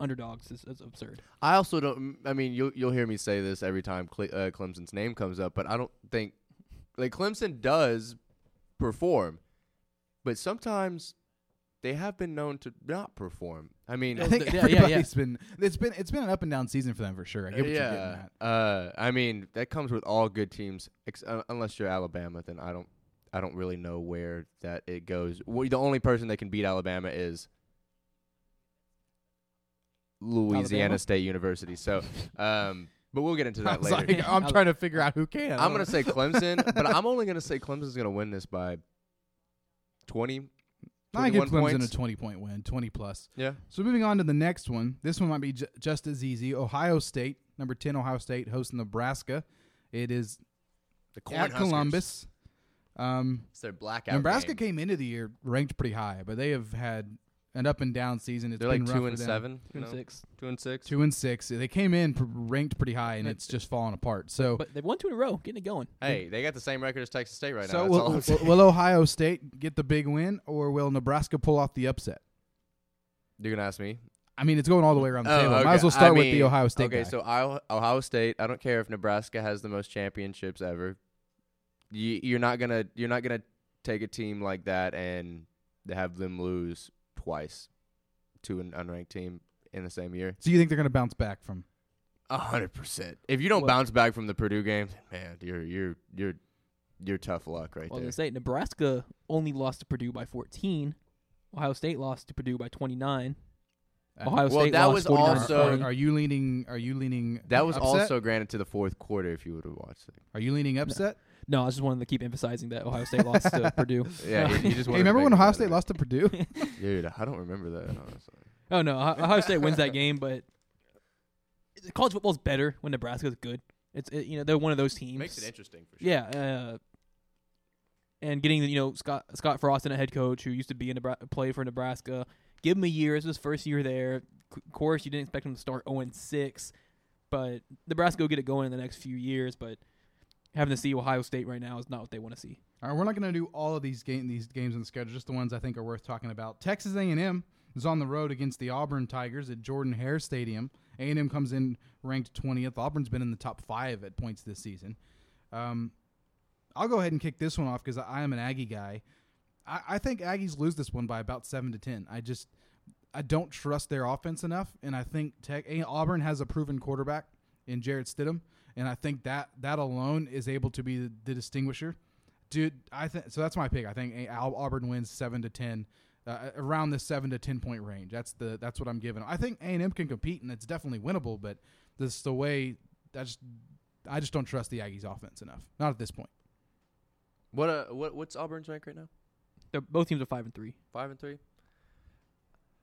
H: underdogs is, is absurd.
G: I also don't. I mean, you'll you'll hear me say this every time Cle- uh, Clemson's name comes up, but I don't think like Clemson does perform, but sometimes they have been known to not perform. I mean,
F: I think
H: Yeah, yeah,
F: everybody's been it's been it's been an up and down season for them for sure. I get what you're getting
G: yeah.
F: at.
G: Uh, I mean, that comes with all good teams, ex- uh, unless you're Alabama. Then I don't. I don't really know where that it goes. Well, the only person that can beat Alabama is Louisiana
H: Alabama?
G: State University. So, um, but we'll get into that later.
F: like, I'm trying to figure out who can.
G: I'm gonna say Clemson, but I'm only gonna say Clemson's gonna win this by 20.
F: I give Clemson
G: points.
F: a 20 point win, 20 plus.
G: Yeah.
F: So moving on to the next one. This one might be j- just as easy. Ohio State, number 10 Ohio State hosting Nebraska. It is
G: The
F: at
G: Cornhuskers.
F: Columbus. Um,
G: It's their blackout.
F: Nebraska
G: game.
F: came into the year ranked pretty high, but they have had an up and down season. It's
G: They're
F: been
G: like two and seven.
H: Two and
G: no?
H: six.
G: Two and six.
F: Two and six. They came in pr- ranked pretty high, and
H: But-
F: it's just falling apart. So,
H: But they've won two in a row, getting it going.
G: Hey, they got the same record as Texas State right now.
F: so
G: That's
F: will, will, will Ohio State get the big win, or will Nebraska pull off the upset?
G: You're gonna ask me.
F: I mean, it's going all the way around the
G: Oh,
F: table.
G: okay.
F: Might as well
G: I
F: start with the Ohio State.
G: Okay,
F: guy.
G: so Ohio, Ohio State. I don't care if Nebraska has the most championships ever. You, you're not gonna you're not gonna take a team like that and have them lose twice to an unranked team in the same year.
F: So you think they're going to bounce back from?
G: A hundred percent. If you don't
H: Well-
G: bounce back from the Purdue game, man, you're you're you're you're tough luck right there.
H: Well,
G: there.
H: they say Nebraska only lost to Purdue by 14. Ohio State lost to Purdue by 29.
F: Uh,
H: Ohio
G: well,
H: State
G: that
H: lost
G: was
H: 49
G: also-
F: Are, are you leaning? Are you leaning?
G: That was
F: upset?
G: also granted to the fourth quarter. If you would have watched it,
F: Are you leaning upset?
H: No, I just wanted to keep emphasizing that Ohio State lost to Purdue.
G: yeah, he, he just.
F: Hey, remember when Ohio. State lost to Purdue?
G: Dude, I don't remember that. Honestly.
H: Oh no, Ohio Ohio State wins that game, but college football's better when Nebraska's good. It's it, you know they're one of those teams.
G: Makes it interesting for sure.
H: Yeah, uh, and getting you know Scott Scott Frost, in a head coach who used to be in Nebra- play for Nebraska, give him a year. It's his first year there. Of course, you didn't expect him to start 0 six, but Nebraska will get it going in the next few years. But having to see Ohio State right now is not what they want to see.
F: All right, we're not going to do all of these game these games on the schedule. Just the ones I think are worth talking about. Texas A&M is on the road against the Auburn Tigers at Jordan Hare Stadium. A&M comes in ranked 20th. Auburn's been in the top five at points this season. Um, I'll go ahead and kick this one off because I am an Aggie guy. I, I think Aggies lose this one by about seven to ten. I just I don't trust their offense enough, and I think Tech Auburn has a proven quarterback in Jarrett Stidham, and I think that that alone is able to be the, the distinguisher. Dude, I think so. That's my pick. I think Auburn wins seven to ten, uh, around the seven to ten point range. That's the that's what I'm giving. I think A and M can compete, and it's definitely winnable. But this the way. I just I just don't trust the Aggies offense enough. Not at this point.
G: What uh what what's Auburn's rank right now?
H: They're, both teams are five and three.
G: Five and three.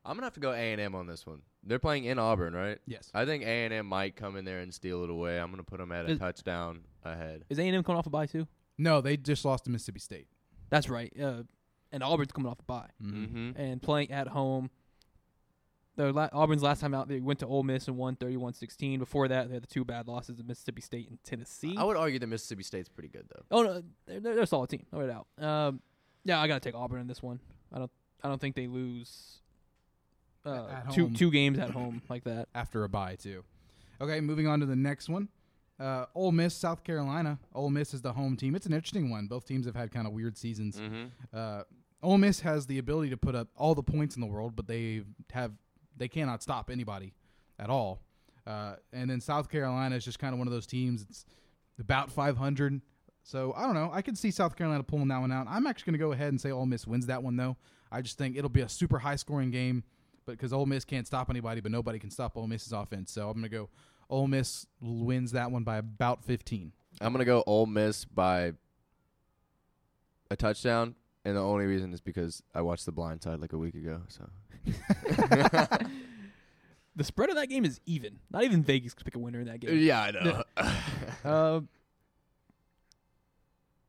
G: I'm gonna have to go A and M on this one. They're playing in Auburn, right?
F: Yes.
G: I think A and M might come in there and steal it away. I'm gonna put them at a
H: Is-
G: touchdown ahead.
H: Is A and M coming off a bye too?
F: No, they just lost to Mississippi State.
H: That's right. Uh, and Auburn's coming off a bye
G: Mm-hmm.
H: and playing at home. Their la- Auburn's last time out, they went to Ole Miss and won 31-16. Before that, they had the two bad losses to Mississippi State and Tennessee.
G: I would argue that Mississippi State's pretty good though.
H: Oh no, they're, they're they're a solid team, no doubt. Um, yeah, I gotta take Auburn in this one. I don't I don't think they lose uh,
F: At
H: two
F: home.
H: two games at home like that.
F: after a bye too. Okay, moving on to the next one. Uh, Ole Miss, South Carolina. Ole Miss is the home team. It's an interesting one. Both teams have had kind of weird seasons.
G: Mm-hmm.
F: Uh, Ole Miss has the ability to put up all the points in the world, but they have they cannot stop anybody at all. Uh, and then South Carolina is just kind of one of those teams. It's about 500. So I don't know. I could see South Carolina pulling that one out. I'm actually going to go ahead and say Ole Miss wins that one though. I just think it'll be a super high scoring game, but because Ole Miss can't stop anybody, but nobody can stop Ole Miss's offense. So I'm going to go Ole Miss wins that one by about 15.
G: I'm gonna go Ole Miss by a touchdown, and the only reason is because I watched The Blind Side like a week ago. So
H: The spread of that game is even. Not even Vegas could pick a winner in that game.
G: yeah, I know.
H: Uh,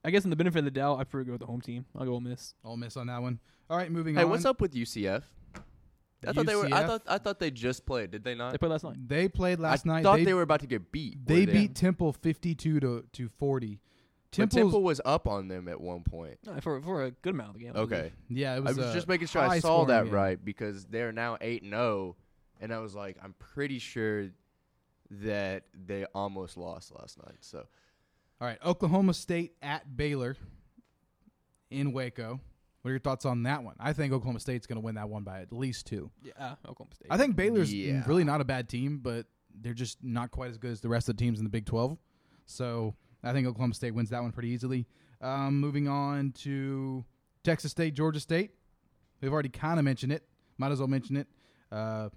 H: I guess in the benefit of the doubt, I prefer to go with the home team. I'll go Ole Miss.
F: Ole Miss on that one. All right, moving
G: hey,
F: on.
G: Hey, what's up with UCF? I thought they were. I
F: UCF?
G: thought. I thought they just played. Did they not?
H: They played last night.
F: They played last
G: I
F: night.
G: thought
F: they,
G: they, were about to get beat.
F: They
G: were
F: beat Temple 52 to to 40.
G: But
F: Temple's
G: Temple was up on them at one point.
H: No, for for a good amount of the game. I believe.
G: Okay,
F: yeah, it
G: I
F: was,
G: was
F: a
G: just making sure I saw
F: high-scoring
G: that
F: game.
G: right because they're now eight and zero, and I was like, I'm pretty sure that they almost lost last night. So
F: All right, Oklahoma State at Baylor in Waco. What are your thoughts on that one? I think Oklahoma State's going to win that one by at least two.
H: Yeah, uh, Oklahoma State.
F: I think Baylor's
G: Yeah.
F: really not a bad team, but they're just not quite as good as the rest of the teams in the Big 12. So I think Oklahoma State wins that one pretty easily. Um, moving on to Texas State, Georgia State. We've already kind of mentioned it. Might as well mention it. Uh,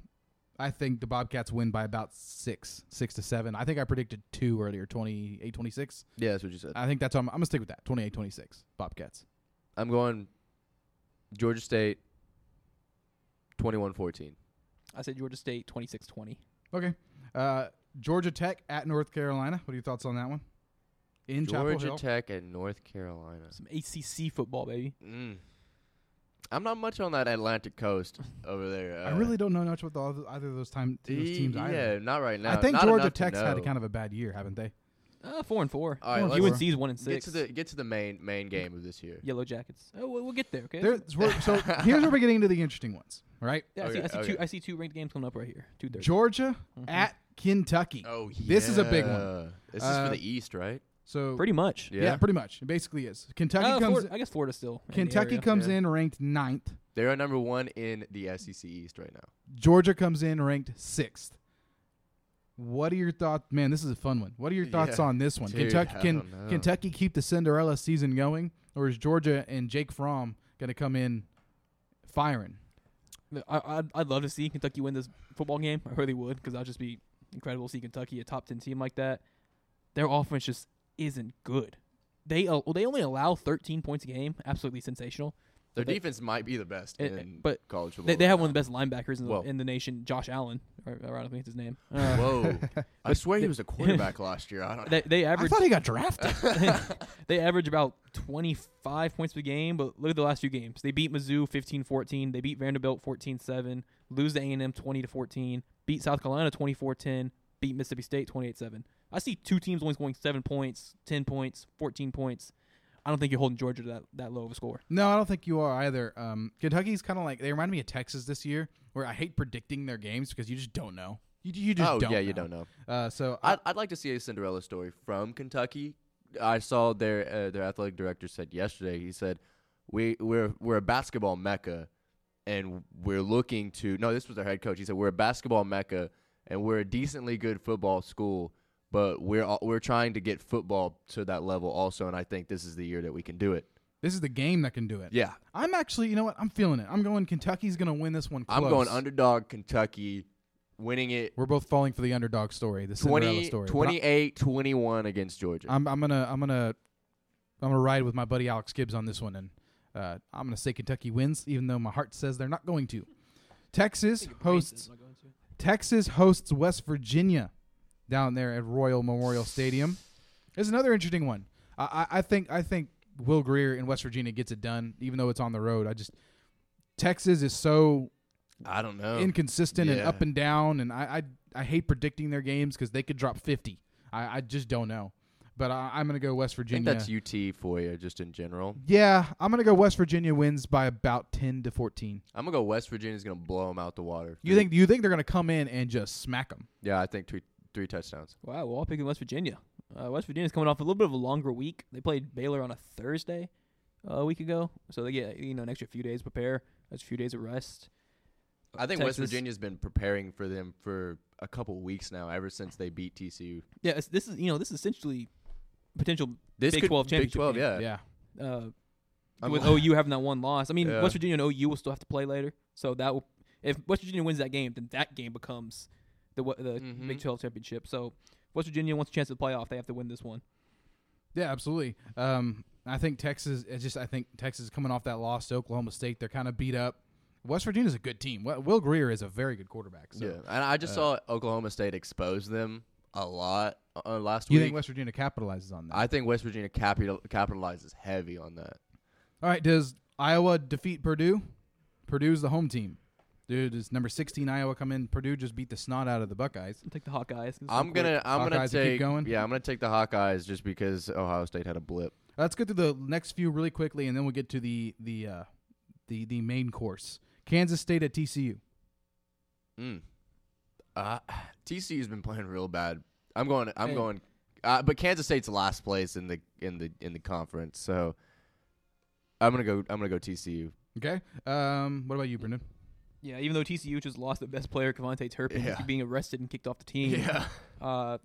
F: I think the Bobcats win by about six, six to seven. I think I predicted two earlier, 28 26.
G: yeah, that's what you said.
F: I think that's I'm, I'm going to stick with that 28 26. Bobcats.
G: I'm going Georgia State 21-14.
H: I said Georgia State 26-20.
F: Okay. Uh, Georgia Tech at North Carolina. What are your thoughts on that one? In Chapel
G: Georgia
F: Hill.
G: Tech and North Carolina.
H: Some ACC football, baby.
G: Mm. I'm not much on that Atlantic coast over there.
F: I
G: uh,
F: really don't know much about the either of those time those teams
G: Yeah,
F: either.
G: not right now.
F: I think
G: Not
F: Georgia
G: enough
F: Tech's had a kind of a bad year, haven't they?
H: Uh, four and four.
G: All right,
F: Four and
G: let's
H: UNC's one and
G: get
H: six.
G: to the get to the main main game of this year.
H: Yellow Jackets. Oh, we'll, we'll get there. Okay.
F: There- so we're- so here's where we're getting into the interesting ones. All right,
H: yeah, I see, I
G: Okay,
H: see
G: okay.
H: two. I see two ranked games coming up right here. Two thirty.
F: Georgia
H: Mhm.
F: at Kentucky.
G: Oh, yeah.
F: This is a big one.
G: This is
F: Uh,
G: for the East, right?
F: So
H: Pretty much.
F: yeah. pretty much. It basically is. Kentucky
H: Uh,
F: comes.
H: Florida- I guess Florida still. in the
F: Kentucky
H: area.
F: comes
G: yeah.
F: in ranked ninth.
G: They're at number one in the SEC East right now.
F: Georgia comes in ranked sixth. What are your thoughts? Man, this is a fun one. What are your thoughts
G: Yeah.
F: on this one?
G: Dude,
F: Kentucky can. Kentucky keep the Cinderella season going, or is Georgia and Jake Fromm going to come in firing?
H: I, I'd, I'd love to see Kentucky win this football game. I really would because that'd just be incredible to see Kentucky, a top 10 team like that. Their offense just isn't good. They uh, well, they only allow 13 points a game. Absolutely sensational.
G: Their
H: They-
G: defense might be the best
H: eh,
G: in
H: but
G: college football.
H: They, they have
G: right
H: one of the best linebackers in the, in the nation, Josh Allen. Or, I don't think it's his name. Uh.
G: Whoa! I swear he was a quarterback last year. I don't.
H: they, they
F: I thought he got drafted.
H: they average about 25 points per game, but look at the last few games. They beat Mizzou 15-14, they beat Vanderbilt 14-7, lose to A&M 20 to 14, beat South Carolina 24-10, beat Mississippi State 28-7. I see two teams only scoring 7 points, 10 points, 14 points. I don't think you're holding Georgia to that, that low of a score.
F: no, I don't think you are either. Um, Kentucky's kind of like they remind me of Texas this year, where I hate predicting their games because you just don't know. You, you just
G: oh
F: don't.
G: yeah,
F: know.
G: you don't know.
F: Uh, so I,
G: I'd, I'd like to see a Cinderella story from Kentucky. I saw their uh, their athletic director said yesterday. He said, "We we're we're a basketball mecca, and we're looking to." No, this was their head coach. He said, "We're a basketball mecca, and we're a decently good football school, but we're we're trying to get football to that level also, and I think this is the year that we can do it."
F: this is the game that can do it.
G: Yeah,
F: I'm actually, you know what? I'm feeling it. I'm going. Kentucky's going to win this one. Close.
G: I'm going underdog Kentucky, winning it
F: We're both falling for the underdog story, the Cinderella
G: 20,
F: story. But
G: 28 21 against Georgia.
F: I'm I'm gonna I'm gonna I'm gonna ride with my buddy Alex Gibbs on this one, and Uh, I'm going to say Kentucky wins, even though my heart says they're not going to. Texas hosts Texas hosts West Virginia down there at Royal Memorial Stadium. There's another interesting one. I, I, think I think Will Grier in West Virginia gets it done, even though it's on the road. I just Texas is so
G: I don't know.
F: inconsistent and up and down, and I I, I hate predicting their games because they could drop 50. I, I just don't know. But I, I'm going to go West
G: I think
F: Virginia.
G: that's UT for you, just in general.
F: yeah, I'm going to go West Virginia wins by about 10 to 14.
G: I'm gonna go West Virginia's gonna blow them out the water.
F: You think you think they're going to come in and just smack them?
G: Yeah, I think three three touchdowns.
H: Wow, we're all picking West Virginia. Uh, West Virginia's coming off a little bit of a longer week. They played Baylor on a Thursday uh, a week ago, so they get you know an extra few days to prepare. That's a few days of rest.
G: I think West Virginia's been preparing for them for a couple weeks now, ever since they beat TCU.
H: Yeah, this is you know this is essentially potential
G: This
H: Big
G: could-
H: Twelve
G: Big
H: championship.
G: 12,
H: game.
G: yeah.
F: Yeah.
H: Uh, with OU having that one loss, I mean
G: Yeah.
H: West Virginia and OU will still have to play later. So that will, if West Virginia wins that game, then that game becomes the wa- the
G: Mhm.
H: Big Twelve championship. So West Virginia wants a chance at the playoff. They have to win this one.
F: Yeah, absolutely. Um, I think Texas. It's just I think Texas is coming off that loss to Oklahoma State. They're kind of beat up. West Virginia's a good team. Will Will Grier is a very good quarterback. So.
G: yeah, and I just
F: uh,
G: saw Oklahoma State expose them a lot uh, last
F: You
G: week.
F: think West Virginia capitalizes on that?
G: I think West Virginia capital capitalizes heavy on that.
F: All right. Does Iowa defeat Purdue? Purdue's the home team. Dude, is number 16 Iowa come in? Purdue just beat the snot out of the Buckeyes.
H: I'll take the Hawkeyes. 'cause it's
G: I'm gonna I'm gonna
F: Hawkeyes keep
G: take
F: going?
G: yeah I'm gonna take the Hawkeyes just because Ohio State had a blip.
F: Let's get to the next few really quickly, and then we'll get to the the uh, the the main course. Kansas State at TCU.
G: Mm. Uh, TCU's been playing real bad. I'm going. I'm
H: Hey.
G: going. Uh, but Kansas State's last place in the in the in the conference, so I'm gonna go. I'm gonna go TCU.
F: Okay. Um, what about you, Brendan?
H: Yeah, even though TCU just lost the best player, KaVontae Turpin,
G: Yeah.
H: being arrested and kicked off the team.
G: Yeah.
H: Uh,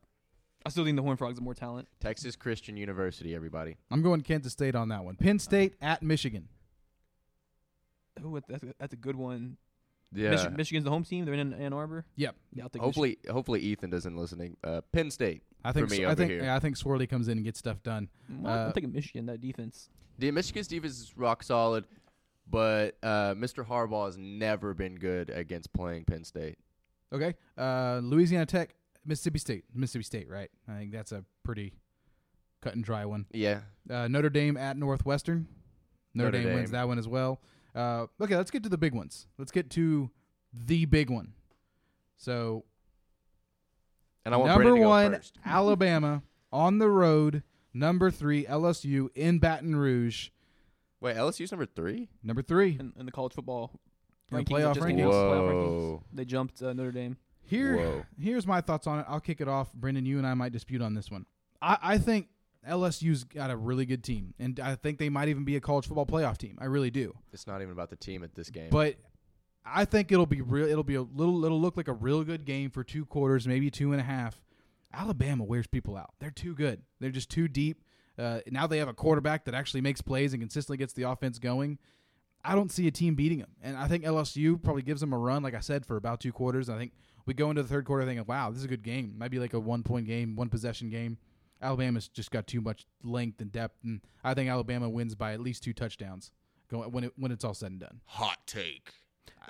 H: I still think the Horned Frogs have more talent.
G: Texas Christian University. Everybody.
F: I'm going Kansas State on that one. Penn State at Michigan.
H: Oh, that's a, that's a good one.
G: Yeah.
H: Michi- Michigan's the home team. They're in Ann Arbor.
F: Yep.
H: Yeah, I'll take
G: hopefully, hopefully Ethan doesn't listening. Uh, Penn State.
F: I think
G: for me
F: I
G: over
F: think
G: here.
F: yeah, I think Swirly comes in and gets stuff done.
H: Well,
F: Uh,
H: I'm taking Michigan. That defense.
G: The Michigan's defense is rock solid, but uh, Mr. Harbaugh has never been good against playing Penn State.
F: Okay. Uh, Louisiana Tech, Mississippi State, Mississippi State, right? I think that's a pretty cut and dry one.
G: Yeah.
F: Uh, Notre Dame at Northwestern. Notre,
G: Notre
F: Dame, wins that one as well. Uh, okay, let's get to the big ones. Let's get to the big one. So
G: And I want
F: number
G: Brandon to go
F: one. Alabama on the road. Number three, LSU in Baton Rouge.
G: Wait, LSU's number three.
F: Number three.
H: In, in the college football
F: In the
H: rankings,
F: playoff
H: just
F: rankings?
H: announced playoff
G: Whoa.
H: they jumped uh, Notre Dame.
F: Here,
G: Whoa.
F: here's my thoughts on it. I'll kick it off. Brendan, you and I might dispute on this one. I, I think LSU's got a really good team, and I think they might even be a college football playoff team. I really do.
G: It's not even about the team at this game.
F: But I think it'll be real. It'll be a little. It'll look like a real good game for two quarters, maybe two and a half. Alabama wears people out. They're too good. They're just too deep. Uh, now they have a quarterback that actually makes plays and consistently gets the offense going. I don't see a team beating them, and I think LSU probably gives them a run, like I said, for about two quarters. I think we go into the third quarter thinking, "Wow, this is a good game." Might be like a one point game, one possession game. Alabama's just got too much length and depth, and I think Alabama wins by at least two touchdowns when it when it's all said and done.
G: hot take.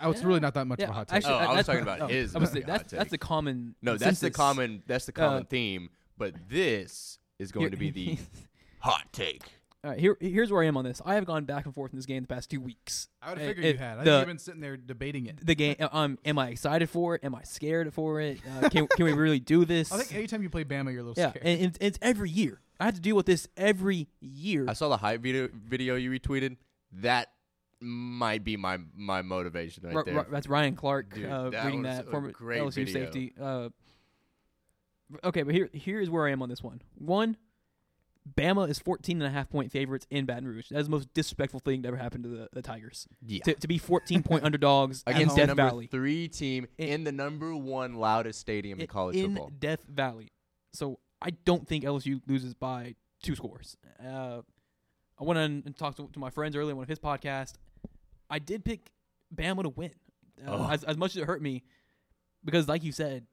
F: Oh, it's really not that much
H: Yeah,
F: of a hot take.
H: actually,
G: Oh, I was talking about
H: oh,
G: his
H: I was
G: hot
H: saying, that's
G: take.
H: that's the common.
G: No, that's the common. That's the common
H: Uh,
G: theme. But this is going
H: Here-
G: to be the hot take.
H: All right, here, here's where I am on this. I have gone back and forth in this game the past two weeks.
F: I would
H: Uh,
F: have figured
H: it-
F: you had. I
H: the-
F: think you've been sitting there debating it.
H: The game. Um, am I excited for it? Am I scared for it? Uh, can can we really do this?
F: I think anytime you play Bama, you're a little
H: yeah,
F: scared.
H: and it's, it's every year. I have to deal with this every year.
G: I saw the hype video video you retweeted. That might be my my motivation right
H: Ri-
G: there.
H: Ri- that's Ryan Clark
G: Dude,
H: uh,
G: that
H: reading
G: was
H: that
G: a
H: former
G: great
H: LSU
G: video.
H: safety. Uh, okay, but here here is where I am on this one. One, Bama is 14 and a half point favorites in Baton Rouge. That's the most disrespectful thing that ever happened to the, the Tigers.
G: Yeah.
H: To, to be 14 point underdogs
G: Against
H: Death
G: number
H: Valley.
G: three team in, the number one loudest stadium in, college
H: in
G: football.
H: Death Valley. So I don't think LSU loses by two scores. Uh, I went on and talked to, to my friends earlier on one of his podcasts. I did pick Bama to win, uh,
G: Oh.
H: as as much as it hurt me, because like you said,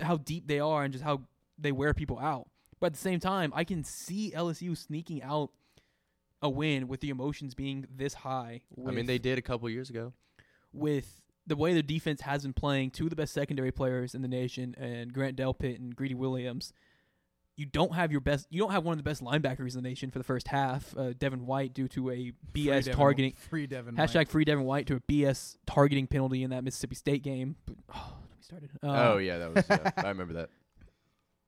H: how deep they are and just how they wear people out. But at the same time, I can see LSU sneaking out a win with the emotions being this high.
G: I mean, they did a couple years ago.
H: with the way the defense has been playing, two of the best secondary players in the nation, and Grant Delpit and Greedy Williams. You don't have your best. You don't have one of the best linebackers in the nation for the first half. Uh, Devin White, due to a
F: Free
H: BS
F: Devin-
H: targeting
F: Free Devin.
H: hashtag
F: White.
H: free Devin White to a BS targeting penalty in that Mississippi State game. But, oh, we started.
G: Oh yeah, that was. I remember that.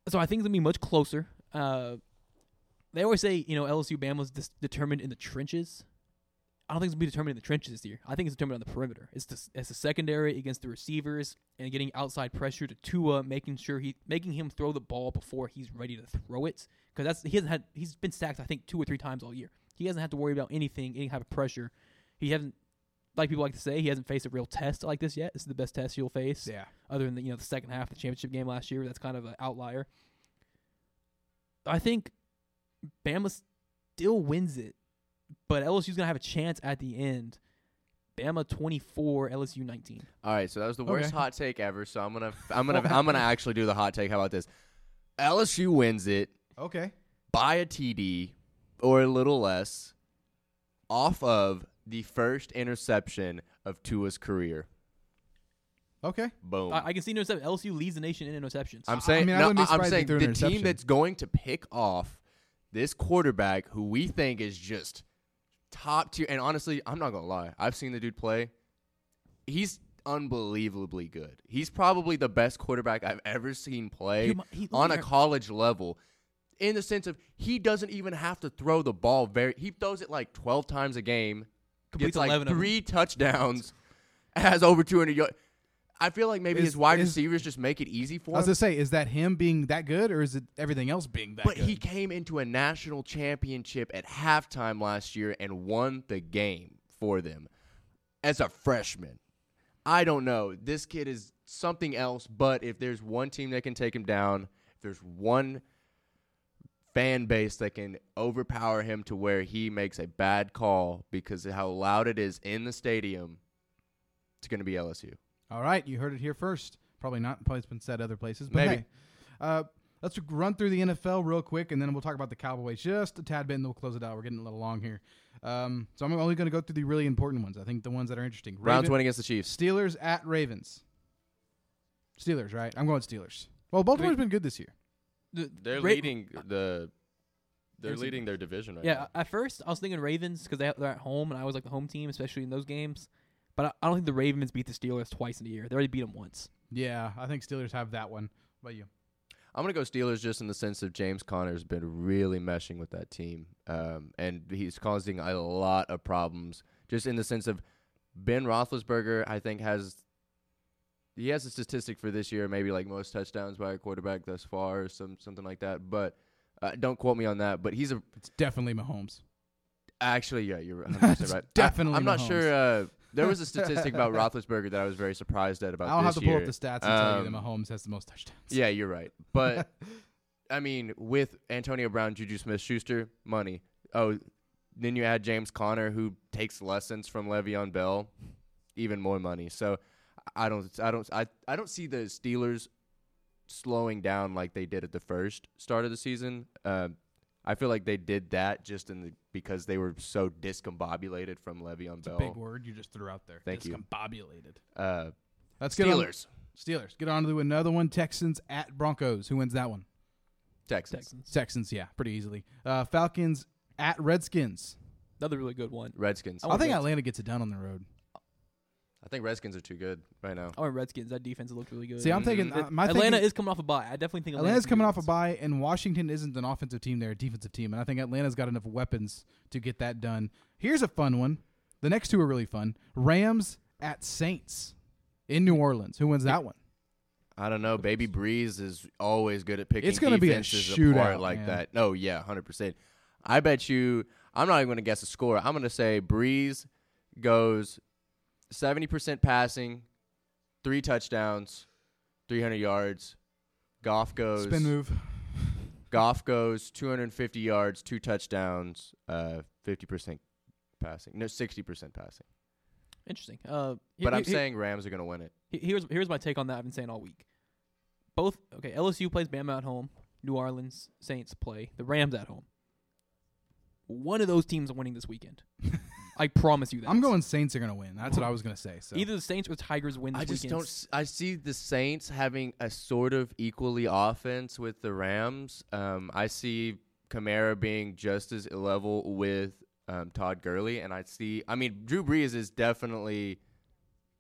H: So I think it's gonna be much closer. Uh, they always say you know LSU Bama's dis- determined in the trenches. I don't think it's gonna be determined in the trenches this year. I think it's determined on the perimeter. It's the, it's the secondary against the receivers and getting outside pressure to Tua, making sure he making him throw the ball before he's ready to throw it. Because that's he hasn't had he's been sacked I think two or three times all year. He hasn't had to worry about anything, any type of pressure. He hasn't like people like to say he hasn't faced a real test like this yet. This is the best test you'll face
F: Yeah.
H: other than the, you know the second half of the championship game last year. That's kind of an outlier. I think Bama still wins it, but LSU's gonna have a chance at the end. Bama twenty four, LSU nineteen.
G: All right, so that was the worst
F: Okay.
G: hot take ever. So I'm gonna, I'm gonna, oh. I'm gonna actually do the hot take. How about this? LSU wins it
F: Okay.
G: by a TD or a little less, off of the first interception of Tua's career.
F: Okay.
G: Boom.
H: I, I can see intercept. LSU leads the nation in interceptions.
G: I'm saying,
F: mean, I
G: no,
F: wouldn't be
G: I- I'm saying the team that's going to pick off this quarterback who we think is just top tier. And honestly, I'm not gonna lie, I've seen the dude play. He's unbelievably good. He's probably the best quarterback I've ever seen play
H: He he-
G: on a college level. In the sense of he doesn't even have to throw the ball very. He throws it like 12 times a game,
H: Completes
G: gets like
H: 11 of them.
G: three touchdowns, has over 200 yards. I feel like maybe
F: Is-
G: his wide
F: is-
G: receivers just make it easy for him.
F: I was
G: him.
F: gonna say, is that him being that good, or is it everything else being that good?
G: But
F: good?
G: he came into a national championship at halftime last year and won the game for them as a freshman. I don't know. This kid is something else, but if there's one team that can take him down, if there's one fan base that can overpower him to where he makes a bad call because of how loud it is in the stadium, it's going to be LSU.
F: All right, you heard it here first. Probably not. Probably it's been said other places, but
G: Maybe.
F: hey. Uh, let's run through the NFL real quick, and then we'll talk about the Cowboys just a tad bit, and then we'll close it out. We're getting a little long here. Um, so I'm only going to go through the really important ones. I think the ones that are interesting.
G: Browns
F: Raven-
G: win against the Chiefs.
F: Steelers at Ravens. Steelers, right? I'm going Steelers. Well, Baltimore's been good this year.
H: The-
G: They're
H: Ra-
G: leading the. They're
H: NFC.
G: leading their division right now.
H: Yeah,
G: now.
H: at first I was thinking Ravens because they, they're at home, and I was like the home team, especially in those games. But I, I don't think the Ravens beat the Steelers twice in a year. They already beat them once.
F: Yeah, I think Steelers have that one. What about you?
G: I'm gonna go Steelers just in the sense of James Conner's been really meshing with that team, um, and he's causing a lot of problems. Just in the sense of Ben Roethlisberger, I think has he has a statistic for this year, maybe like most touchdowns by a quarterback thus far, or some something like that. But uh, don't quote me on that. But he's a
F: It's definitely Mahomes.
G: actually yeah, you're 100
F: It's
G: right.
F: definitely
G: I, am not sure. Uh, there was a statistic about Roethlisberger that I was very surprised at about.
F: I'll have to pull up the stats and tell you that
G: Um,
F: Mahomes has the most touchdowns.
G: Yeah, you're right. But I mean, with Antonio Brown, Juju Smith Schuster, money. Oh, then you add James Conner who takes lessons from Le'Veon Bell, even more money. So I don't I don't I, I don't see the Steelers slowing down like they did at the first start of the season. Um, I feel like they did that just in the because they were so discombobulated from Le'Veon
F: It's a
G: Bell.
F: big word you just threw out there.
G: Thank you.
F: Discombobulated.
G: Uh,
F: Let's get on-
G: Steelers,
F: Steelers. Get on to another one. Texans at Broncos. Who wins that one?
G: Texans,
H: Texans.
F: Texans, yeah, pretty easily. Uh, Falcons at Redskins.
H: Another really good one.
G: Redskins.
H: I
F: I, think
H: Reds.
F: Atlanta gets it done on the road.
G: I think Redskins are too good right now.
H: I went Redskins. That defense looked really good.
F: See, I'm thinking uh, my
H: Atlanta
F: thinking,
H: is coming off a bye. I definitely think
F: Atlanta's
H: can
F: coming
H: do
F: off a
H: this.
F: bye, and Washington isn't an offensive team; they're a defensive team, and I think Atlanta's got enough weapons to get that done. Here's a fun one. The next two are really fun. Rams at Saints in New Orleans. Who wins that one?
G: I don't know. Baby Brees is always good at picking
F: It's gonna be a
G: defenses
F: shootout,
G: apart like
F: man.
G: that. No, yeah, hundred percent. I bet you. I'm not even going to guess a score. I'm going to say Brees goes seventy percent passing, three touchdowns, three hundred yards. Goff goes
F: Spin move.
G: Goff goes 250 yards, two touchdowns, uh, 50% passing. No, 60% passing.
H: Interesting. Uh, he-
G: But I'm
H: he-
G: saying Rams are going to win it.
H: here's here's my take on that. I've been saying all week. Both okay. LSU plays Bama at home. New Orleans Saints play the Rams at home. one of those teams winning this weekend. I promise you that.
F: I'm going Saints are going to win. That's what I was going to say. So
H: Either the Saints or the Tigers win this
G: I just
H: weekend.
G: don't. s- I see the Saints having a sort of equally offense with the Rams. Um, I see Kamara being just as level with um, Todd Gurley, and I see. I mean, Drew Brees is definitely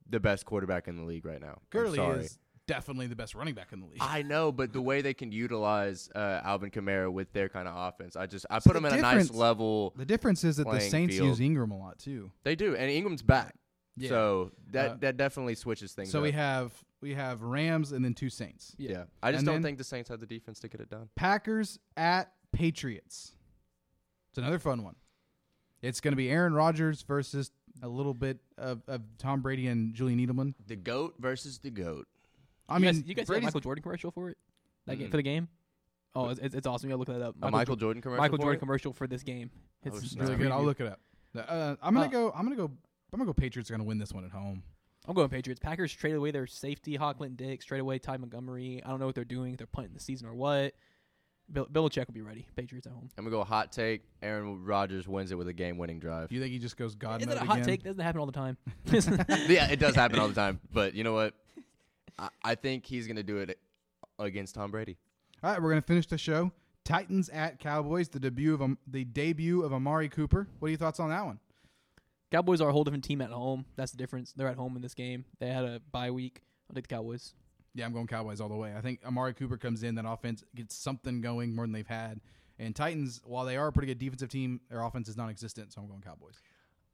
G: the best quarterback in the league right now. I'm
F: Gurley
G: sorry.
F: is definitely the best running back in the league.
G: I know, but the way they can utilize uh, Alvin Kamara with their kind of offense, I just I put
F: the
G: him at a nice level.
F: the difference is that the Saints
G: field.
F: use Ingram a lot too.
G: They do, and Ingram's back,
F: Yeah.
G: so that
F: Uh,
G: that definitely switches things.
F: So
G: up.
F: we have we have Rams and then two Saints.
G: yeah. I just
F: And
G: don't think the Saints have the defense to get it done.
F: Packers at Patriots. It's another fun one. It's going to be Aaron Rodgers versus a little bit of, of Tom Brady and Julian Edelman.
G: The goat versus the goat.
F: I
H: you
F: mean,
H: guys, you guys see that
F: Brady's-
H: Michael Jordan commercial for it? That game
G: Mm-mm.
H: for the game? Oh, it's, it's, it's awesome. You gotta look that up.
G: A Michael Jordan commercial
H: Michael
G: for
H: Jordan
G: it?
H: commercial for this game. It's
G: Oh, snap.
F: really good. I'll look it up. Uh, I'm gonna
H: Uh,
F: go. I'm gonna go. I'm gonna go. Patriots are gonna win this one at home.
H: I'm going Patriots. Packers traded away their safety, Hawkland Dix, trade away Ty Montgomery. I don't know what they're doing. If they're punting the season or what. Bill, Belichick will be ready. Patriots at home.
G: I'm gonna go hot take. Aaron Rodgers wins it with a game-winning drive.
F: Do you think he just goes God
H: Is
F: mode
H: that a hot
F: again?
H: take? Doesn't happen all the time.
G: yeah, it does happen all the time. But you know what? I, I think he's gonna do it against Tom Brady.
F: All right, we're gonna finish the show. Titans at Cowboys. The debut of um, the debut of Amari Cooper. What are your thoughts on that one?
H: Cowboys are a whole different team at home. That's the difference. They're at home in this game. They had a bye week. I'll take the Cowboys.
F: Yeah, I'm going Cowboys all the way. I think Amari Cooper comes in, that offense gets something going more than they've had. And Titans, while they are a pretty good defensive team, their offense is non-existent. So I'm going Cowboys.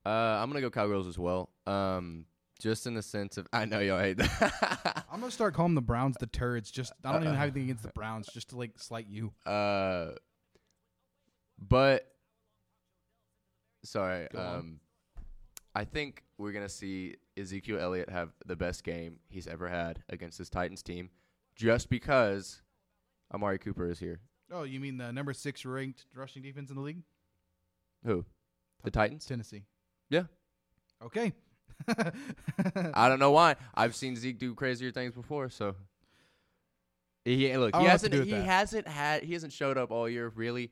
G: Uh, I'm gonna go Cowgirls as well. Um, just in the sense of I know y'all hate that.
F: I'm gonna start calling the Browns the turds. Just I don't even have anything against the Browns, just to like slight you.
G: uh, but sorry.
F: Go on.
G: Um, I think we're gonna see Ezekiel Elliott have the best game he's ever had against this Titans team, just because Amari Cooper is here.
F: Oh, you mean the number six ranked rushing defense in the league?
G: Who? The Titans?
F: Tennessee.
G: Yeah.
F: Okay.
G: I don't know why. I've seen Zeke do crazier things before, so he look. He
F: don't know what to
G: hasn't. He
F: that.
G: hasn't had. He hasn't showed up all year. Really,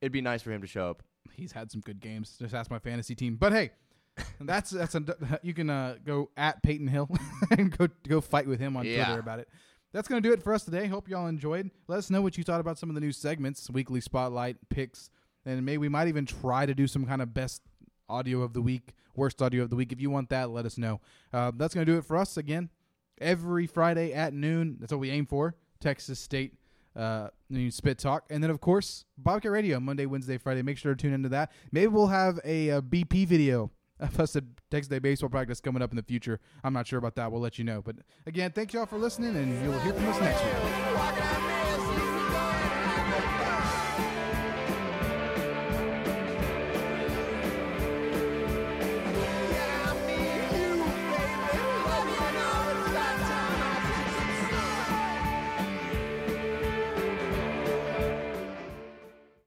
G: it'd be nice for him to show up.
F: He's had some good games. Just ask my fantasy team. But hey, that's that's a, you can uh, go at Peyton Hill and go go fight with him on
G: Yeah.
F: Twitter about it. That's gonna do it for us today. Hope y'all enjoyed. Let us know what you thought about some of the new segments, weekly spotlight picks, and maybe we might even try to do some kind of best audio of the week, worst audio of the week. If you want that, let us know. Uh, that's gonna do it for us again. Every Friday at noon. That's what we aim for. Texas State uh, spit talk, and then of course Bobcat Radio Monday, Wednesday, Friday. Make sure to tune into that. Maybe we'll have a, uh BP video of us at Texas Day baseball practice coming up in the future. I'm not sure about that. We'll let you know. But again, thank y'all for listening, and you'll hear from us next week.